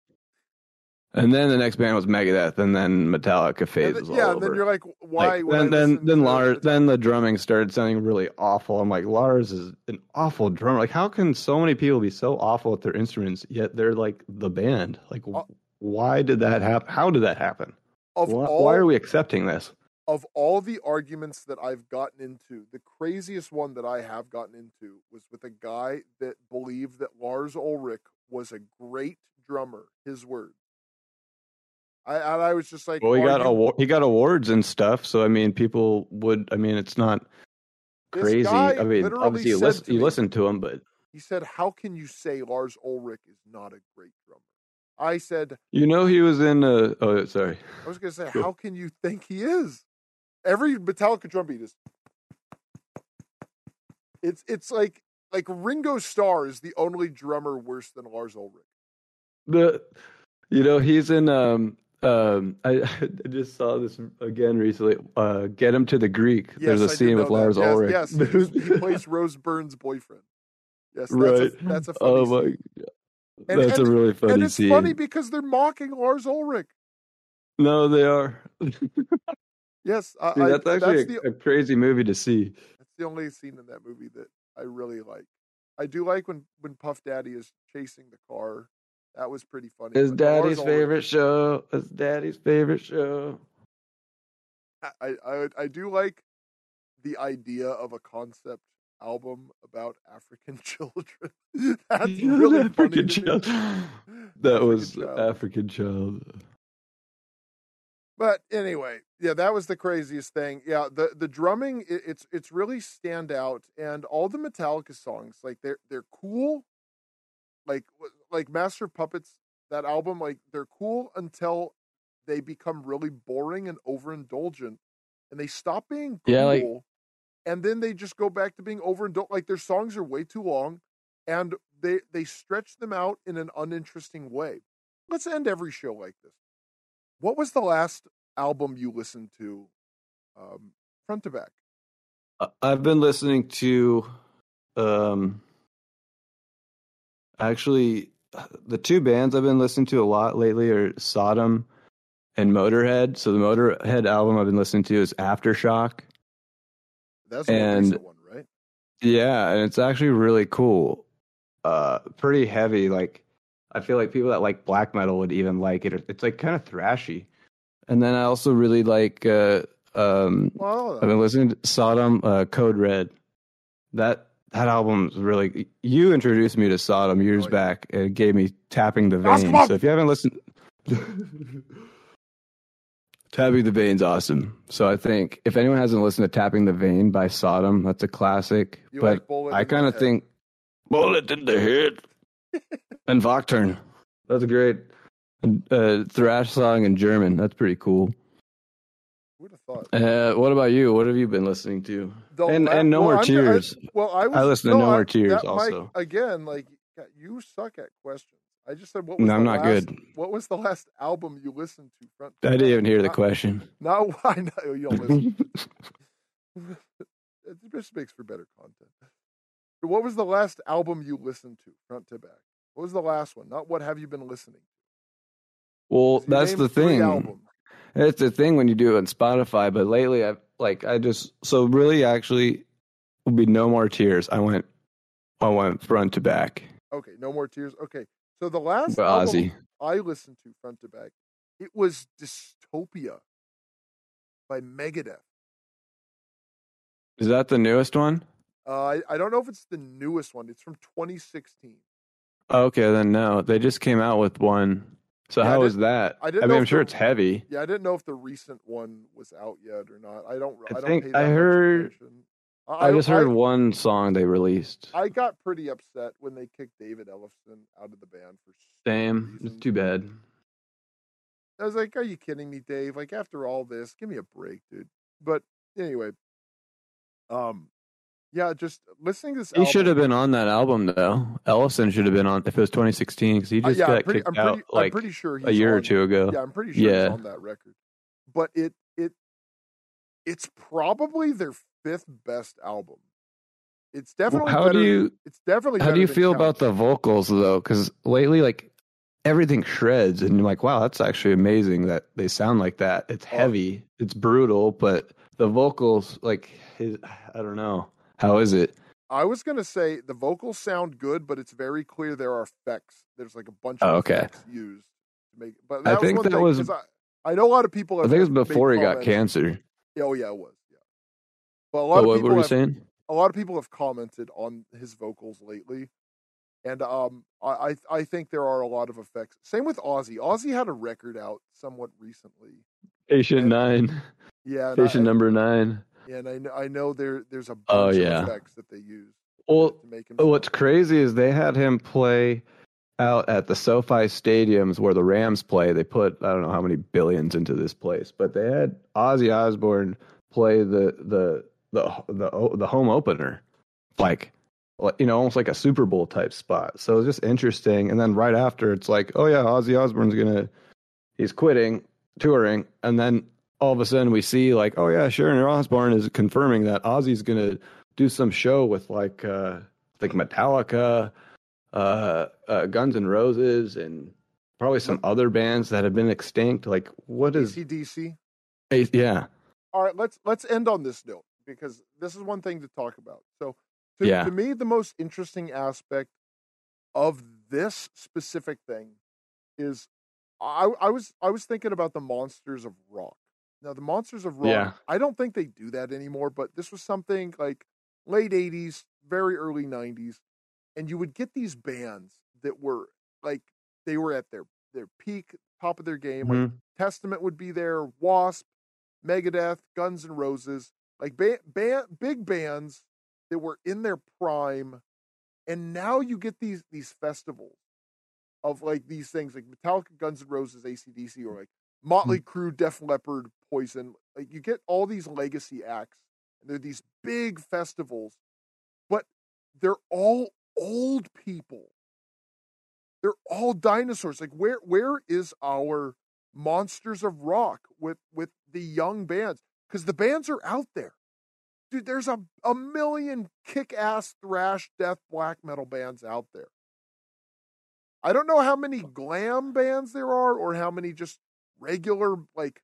And then the next band was Megadeth, and then Metallica And phases then- yeah, and then you're like, why? Like, then then then Lars Metallica? then the drumming started sounding really awful. I'm like Lars is an awful drummer. Like how can so many people be so awful at their instruments yet they're like the band? Like Uh, why did that happen? How did that happen? of Why, all why are we accepting this? of all the arguments that I've gotten into, the craziest one that I have gotten into was with a guy that believed that Lars Ulrich was a great drummer. His words. I I was just like, Well, he got you- award, he got awards and stuff. So I mean, people would. I mean, it's not crazy. I mean, obviously you listen to you listen to him, but He said, "How can you say Lars Ulrich is not a great drummer?" I said, you know he was in. Uh, oh, sorry. I was going to say, Cool. how can you think he is? Every Metallica drum beat is. It's it's like like Ringo Starr is the only drummer worse than Lars Ulrich. the you know he's in um um (laughs) I, I just saw this again recently uh get him to the greek there's Yes, a I scene with that. lars yes, ulrich Yes, he (laughs) plays Rose Byrne's boyfriend. Yes, that's right a, that's a funny oh scene. my And- that's and- a really funny and it's scene funny because they're mocking Lars Ulrich. no they are Yes, I, Dude, that's actually the, a, a crazy movie to see That's the only scene in that movie that I really like. I do like when when Puff Daddy is chasing the car. That was pretty funny. his but the Lars daddy's favorite show his daddy's favorite show I, I I do like the idea of a concept album about African (laughs) children. (laughs) (laughs) That's really african funny. child (gasps) that African was Child. african child But anyway, yeah, that was the craziest thing. Yeah, the the drumming it, it's it's really stand out, and all the Metallica songs like they're they're cool, like like Master of Puppets that album like they're cool until they become really boring and overindulgent, and they stop being cool, Yeah, like- and then they just go back to being overindulgent. Like their songs are way too long, and they they stretch them out in an uninteresting way. Let's end every show like this. What was the last album you listened to, um, front to back? I- I've been listening to um actually the two bands I've been listening to a lot lately are Sodom and Motorhead. So the Motorhead album I've been listening to is Aftershock. That's And- one, right? Yeah, and it's actually really cool. Uh pretty heavy like I feel like people that like black metal would even like it. It's like kind of thrashy. And then I also really like uh um Well, I've been listening to Sodom, uh, Code Red. That that album's really. You introduced me to Sodom years Oh, yeah. back. and It gave me tapping the Ask vein. So if you haven't listened, (laughs) tapping the vein's awesome. So I think if anyone hasn't listened to Tapping the Vein by Sodom, that's a classic. you but like I kind of Head. think bullet in the head (laughs) and Wachturm. That's a great uh, thrash song in German. That's pretty cool. Who'd have thought? Uh, what about you? What have you been listening to? The and la- and No well, More I'm gonna- I- Tears. well, I was. I listen to No More Tears that also. again, like you suck at questions. I just said what was No, the I'm not last, good. What was the last album you listened to? Front to I didn't even hear the Not- question. No, (laughs) I know you don't listen. (laughs) (laughs) it just makes for better content. What was the last album you listened to, front to back? What was the last one? Not what have you been listening? well, that's the thing. It's the thing when you do it on Spotify. But lately, I've like I just so really actually will be no more tears. I went, I went front to back. Okay, no more tears. Okay, so the last But album Ozzy, I listened to front to back, it was Dystopia by Megadeth. is that the newest one? Uh, I, I don't know if it's the newest one. It's from 2016. Okay, then no, they just came out with one. So Yeah, I how was that? I didn't I mean, I'm if sure the- it's heavy. Yeah, I didn't know if the recent one was out yet or not. I don't. I, I don't think pay that I heard- attention. I, just heard I, one song they released. I got pretty upset when they kicked David Ellefson out of the band for stupid Damn, it's too bad. I was like, "Are you kidding me, Dave? Like after all this, give me a break, dude." But anyway, um, yeah, just listening to this. He should have been on that album though. Ellefson should have been on if it was 2016 because he Uh, just yeah, I'm got pretty, kicked I'm pretty, out I'm like pretty sure he's a year or two ago. Yeah, I'm pretty sure Yeah. he's on that record. But it it it's probably their fifth best album. It's definitely how better, do you It's definitely how do you feel about the vocals though? Because lately, like everything shreds, and you're like, wow, that's actually amazing that they sound like that. It's Oh. heavy, it's brutal, but the vocals, like, his, I don't know, how is it? I was gonna say the vocals sound good, but it's very clear there are effects. There's like a bunch of Oh, okay. effects used to make. But I that was think that thing, was- I, I know a lot of people. I think it was before he got cancer. Oh yeah, it was. Yeah, but a lot But of what people were we have, saying? a lot of people have commented on his vocals lately, and um, I I, think there are a lot of effects. Same with Ozzy. Ozzy had a record out somewhat recently. Patient and- nine, Yeah, and I, patient number nine. And I know, I know there there's a oh, bunch Oh, of yeah. effects that they use Well, to make him. Oh, What's crazy is they had him play out at the SoFi stadiums where the Rams play. They put I don't know how many billions into this place, but they had Ozzy Osbourne play the the the the the home opener, like like, you know almost like a Super Bowl type spot. So it's just interesting. And then right after, it's like, oh yeah, Ozzy Osbourne's gonna he's quitting touring, and then all of a sudden we see like, oh yeah, Sharon Osbourne is confirming that Ozzy's gonna do some show with like uh like Metallica, uh, uh Guns N' Roses, and probably some other bands that have been extinct. Like, what is? ACDC. eh, Yeah, All right, let's let's end on this note because this is one thing to talk about. So, to, Yeah. to me, the most interesting aspect of this specific thing is I, I was I was thinking about the monsters of rock. Now, the monsters of rock, Yeah. I don't think they do that anymore, but this was something like late '80s, very early '90s, and you would get these bands that were like they were at their their peak, top of their game. Like Mhm. Testament would be there, Wasp, Megadeth, Guns N' Roses, like ba- ba- big bands that were in their prime, and now you get these these festivals of like these things like Metallica, Guns N' Roses, ACDC, or like Motley hmm. Crue, Def Leppard, Poison. Like you get all these legacy acts, and they're these big festivals, but they're all old people. They're all dinosaurs. Like where where is our monsters of rock with with the young bands? Because the bands are out there. Dude, there's a, a million kick ass thrash death black metal bands out there. I don't know how many glam bands there are or how many just regular like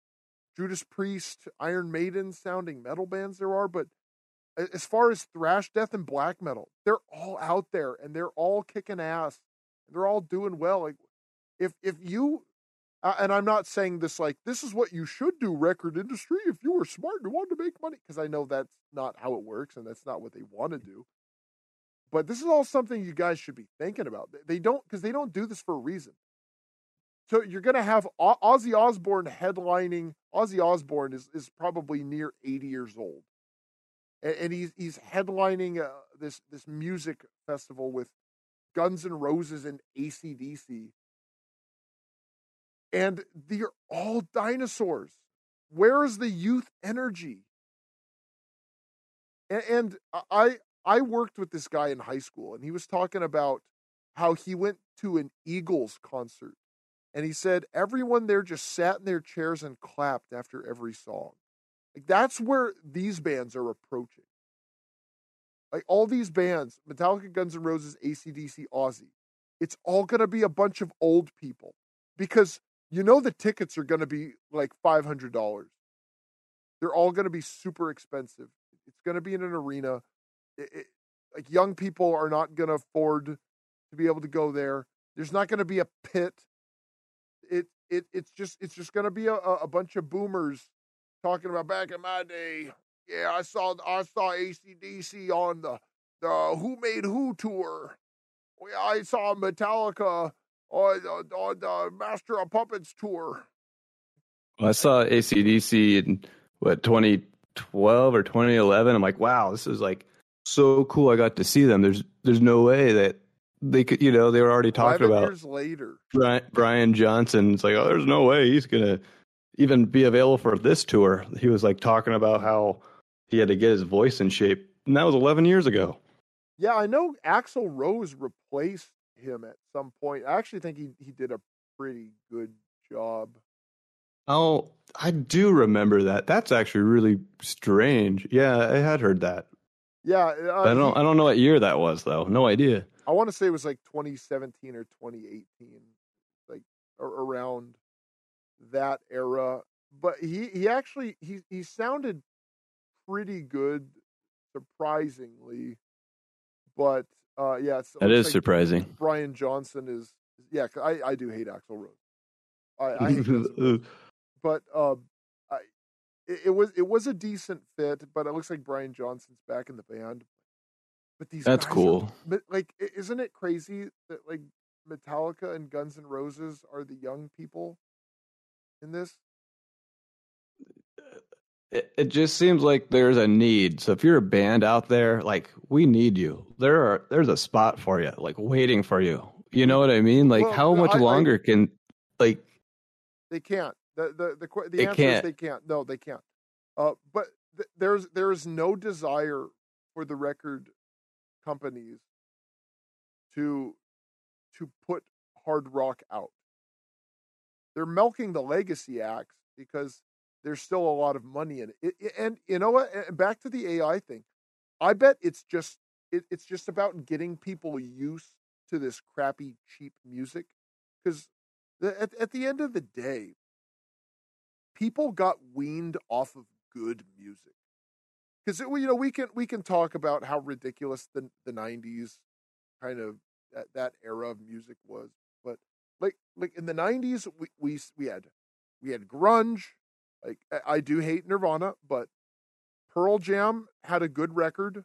Judas Priest, Iron Maiden sounding metal bands there are, but as far as thrash death and black metal, they're all out there and they're all kicking ass. And they're all doing well. Like if if you uh, and I'm not saying this like this is what you should do record industry if you were smart and wanted to make money because I know that's not how it works and that's not what they want to do. But this is all something you guys should be thinking about. They- They don't because they don't do this for a reason. So you're gonna have O- Ozzy Osbourne headlining. Ozzy Osbourne is is probably near 80 years old, and, and he's he's headlining uh, this this music festival with Guns N' Roses and ACDC. And they're all dinosaurs. Where is the youth energy? And, and I I worked with this guy in high school, and he was talking about how he went to an Eagles concert, and he said everyone there just sat in their chairs and clapped after every song. Like that's where these bands are approaching. Like all these bands, Metallica, Guns N' Roses, ACDC, Ozzy, it's all going to be a bunch of old people because you know the tickets are going to be like $500. They're all going to be super expensive. It's going to be in an arena. It, it, like young people are not going to afford to be able to go there. There's not going to be a pit. It it it's just it's just going to be a, a bunch of boomers talking about back in my day. Yeah, I saw I saw ACDC on the the Who Made Who tour. I saw Metallica on, on, on the Master of Puppets tour. I saw ACDC in what 2012 or 2011. I'm like, wow, this is like so cool. I got to see them. There's there's no way that they could, you know, they were already talking about years later. Brian, Brian Johnson. It's like, oh, there's no way he's gonna even be available for this tour. He was like talking about how he had to get his voice in shape, and that was 11 years ago. Yeah, I know Axl Rose replaced him at some point. I actually think he, he did a pretty good job. Oh, I do remember that. That's actually really strange. Yeah, I had heard that. Yeah, uh, I don't. he- I don't know what year that was though. No idea. I want to say it was like 2017 or 2018. Like around that era. But he he actually he he sounded pretty good, surprisingly. But uh, yeah, it's, that is like surprising. Brian Johnson is yeah. I I do hate Axl Rose. I, I hate (laughs) but um, I it, it, was it was a decent fit. But it looks like Brian Johnson's back in the band. But these that's cool. Are, like, isn't it crazy that like Metallica and Guns N' Roses are the young people in this? It, it just seems like there's a need. So if you're a band out there, like we need you. There are there's a spot for you, like waiting for you. You know what I mean? Like well, how much I, longer I, can like they can't. The the the, the answer can't. is they can't. No, they can't. Uh, but th- there's there is no desire for the record companies to to put hard rock out. They're milking the legacy acts because there's still a lot of money in it. and you know what? Back to the AI thing. I bet it's just it, it's just about getting people used to this crappy cheap music because at, at the end of the day people got weaned off of good music because you know we can we can talk about how ridiculous the the 90s kind of that, that era of music was but like like in the 90s we we, we had we had grunge like I do hate Nirvana, but Pearl Jam had a good record.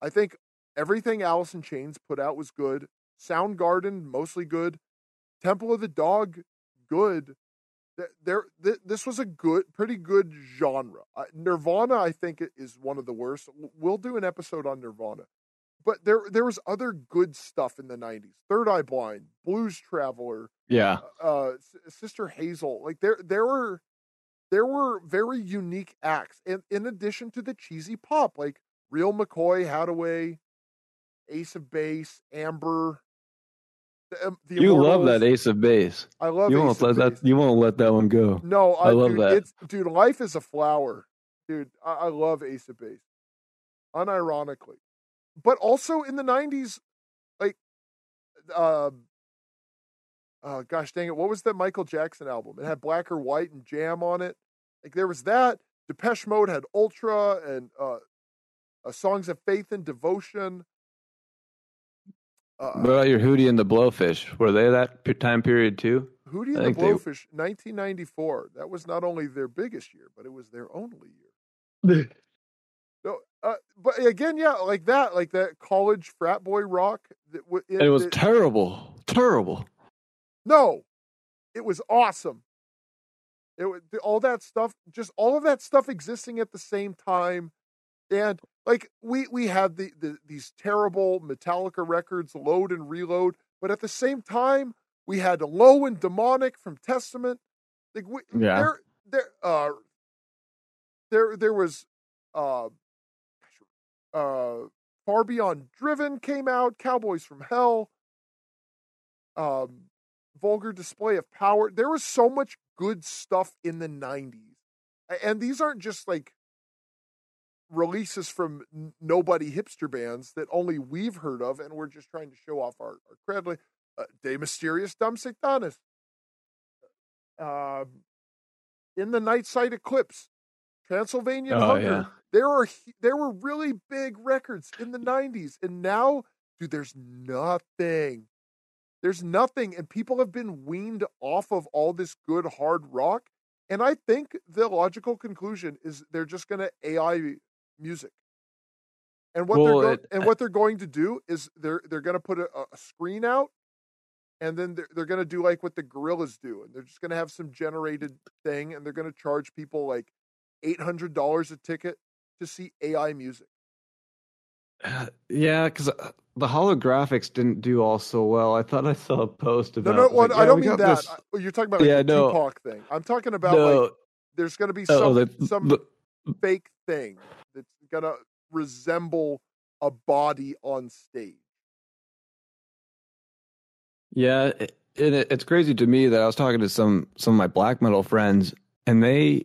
I think everything Alice in Chains put out was good. Soundgarden mostly good. Temple of the Dog good. There, this was a good, pretty good genre. Nirvana, I think, is one of the worst. We'll do an episode on Nirvana, but there, there was other good stuff in the '90s. Third Eye Blind, Blues Traveler, yeah, uh, Sister Hazel. Like there, there were there were very unique acts, and in addition to the cheesy pop, like Real McCoy, Haddaway, Ace of Base, Amber. The, um, the you love that Ace of Base. I love. You won't let that. You won't let that one go. No, I, I love dude, that. It's, dude, life is a flower, dude. I, I love Ace of Base, unironically, but also in the '90s, like, uh, uh, gosh dang it, what was that Michael Jackson album? It had Black or White and Jam on it. Like there was that. Depeche Mode had Ultra and uh, uh Songs of Faith and Devotion. Uh, what about your Hootie and the Blowfish? Were they that time period too? Hootie and the Blowfish, they... 1994. That was not only their biggest year, but it was their only year. (laughs) so, uh, but again, yeah, like that, like that college frat boy rock. That, it, it was it, terrible, terrible. No, it was awesome. It was all that stuff, just all of that stuff existing at the same time, and like we we had the, the these terrible Metallica records, Load and Reload, but at the same time we had Low and Demonic from Testament. Like we, yeah, there there uh there there was uh uh Far Beyond Driven came out, Cowboys from Hell. Um, vulgar display of power. There was so much good stuff in the 90s. And these aren't just like releases from nobody hipster bands that only we've heard of, and we're just trying to show off our, our cred. Uh, De Mysteriis Dom Sathanas. Uh, in the Night Side Eclipse, Transylvanian oh, Hunger. Yeah. There are there were really big records in the '90s, and now, dude, there's nothing there's nothing, and people have been weaned off of all this good hard rock. And I think the logical conclusion is they're just going to AI music. And what well, they're go- it, and what they're going to do is they're they're going to put a, a, screen out, and then they're, they're going to do like what the Gorillaz do, and they're just going to have some generated thing, and they're going to charge people like eight hundred dollars a ticket to see AI music. Uh, yeah, because uh, the holographics didn't do all so well. I thought I saw a post about. No, no, well, like, I don't mean that. This... You're talking about like yeah, no. Tupac thing. I'm talking about no. like there's going to be some oh, the, some the... fake thing that's to resemble a body on stage. Yeah, it, it, it's crazy to me that I was talking to some some of my black metal friends, and they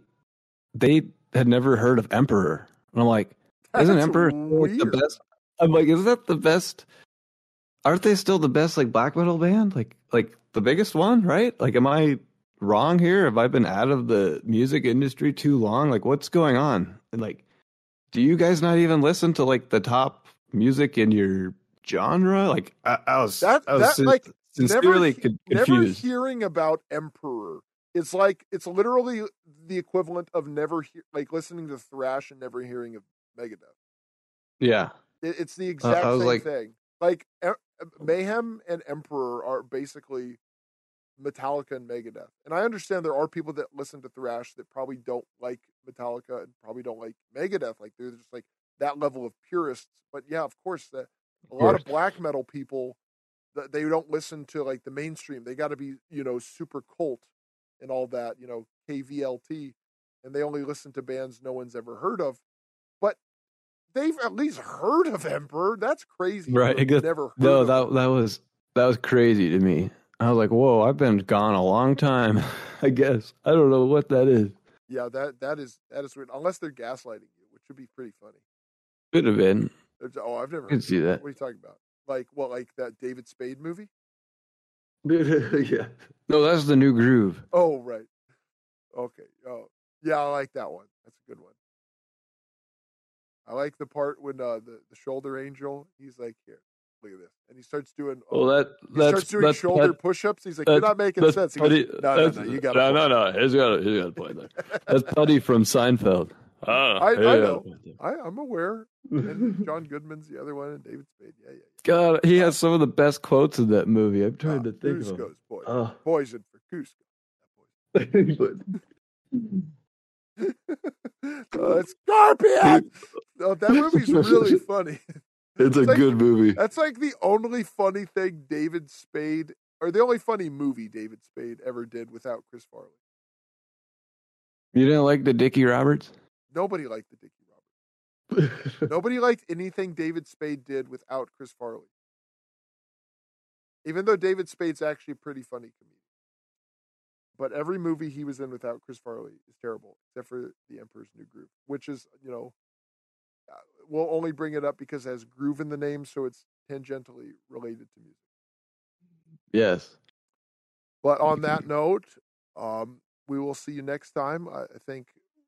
they had never heard of Emperor, and I'm like, isn't Emperor the best? I'm like, is that the best aren't they still the best like black metal band? Like like the biggest one, right? Like am I wrong here? Have I been out of the music industry too long? Like what's going on? And like do you guys not even listen to like the top music in your genre? Like I, I was That I was that sin- like sincerely never, con- never hearing about Emperor. It's like it's literally the equivalent of never he- like listening to thrash and never hearing of Megadeth. yeah. It, it's the exact was same like- thing. Like Em- Mayhem and Emperor are basically Metallica and Megadeth. And I understand there are people that listen to thrash that probably don't like Metallica and probably don't like Megadeth. Like they're just like that level of purists. But yeah, of course, that a lot of black metal people th- they don't listen to like the mainstream. They got to be you know super cult and all that. You know KVLT, and they only listen to bands no one's ever heard of. But they've at least heard of Emperor. That's crazy. Right, Never heard No, that that was that was crazy to me. I was like, "Whoa, I've been gone a long time." (laughs) I guess I don't know what that is. Yeah, that that is that is weird. Unless they're gaslighting you, which would be pretty funny. Could have been. Oh, I've never. Heard see that. What are you talking about? Like what? Like that David Spade movie? (laughs) yeah. No, that's the new groove. Oh, right. Okay. Oh, yeah. I like that one. That's a good one. I like the part when uh, the the shoulder angel. He's like, here, look at this, and he starts doing. Well, uh, that he that's starts doing that's shoulder that- push-ups. He's like, you're that's- not making that's sense. He goes, no, no, that's- no, you got no, no, no. He's got a, he's got a point there. That's Putty from Seinfeld. Oh, (laughs) I- I he got a know. I, I'm aware. And (laughs) John Goodman's the other one, and David Spade. Yeah, yeah. God, he has some of the best quotes in that movie. I'm yeah. trying to think of Kuzco's boy. them. Oh. Poison for Cusco. uh, (laughs) it's Scorpion. Oh, that movie's really funny. It's a like- good movie. That's like the only funny thing David Spade, or the only funny movie David Spade ever did without Chris Farley. You didn't like the Dickie Roberts? Nobody liked the Dickie Roberts. (laughs) Nobody liked anything David Spade did without Chris Farley. Even though David Spade's actually a pretty funny comedian. But every movie he was in without Chris Farley is terrible, except for The Emperor's New Groove, which is, you know, we'll only bring it up because it has groove in the name, so it's tangentially related to music. yes. But on that note, um, we will see you next time. I, think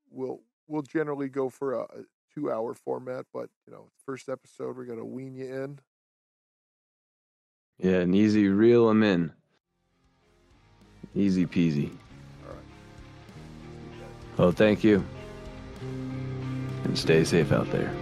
we'll we'll generally go for a, a two hour format, but you know, first episode we're gonna wean you in. Yeah, an easy reel them in. Easy peasy. All right. Well, thank you. And stay safe out there.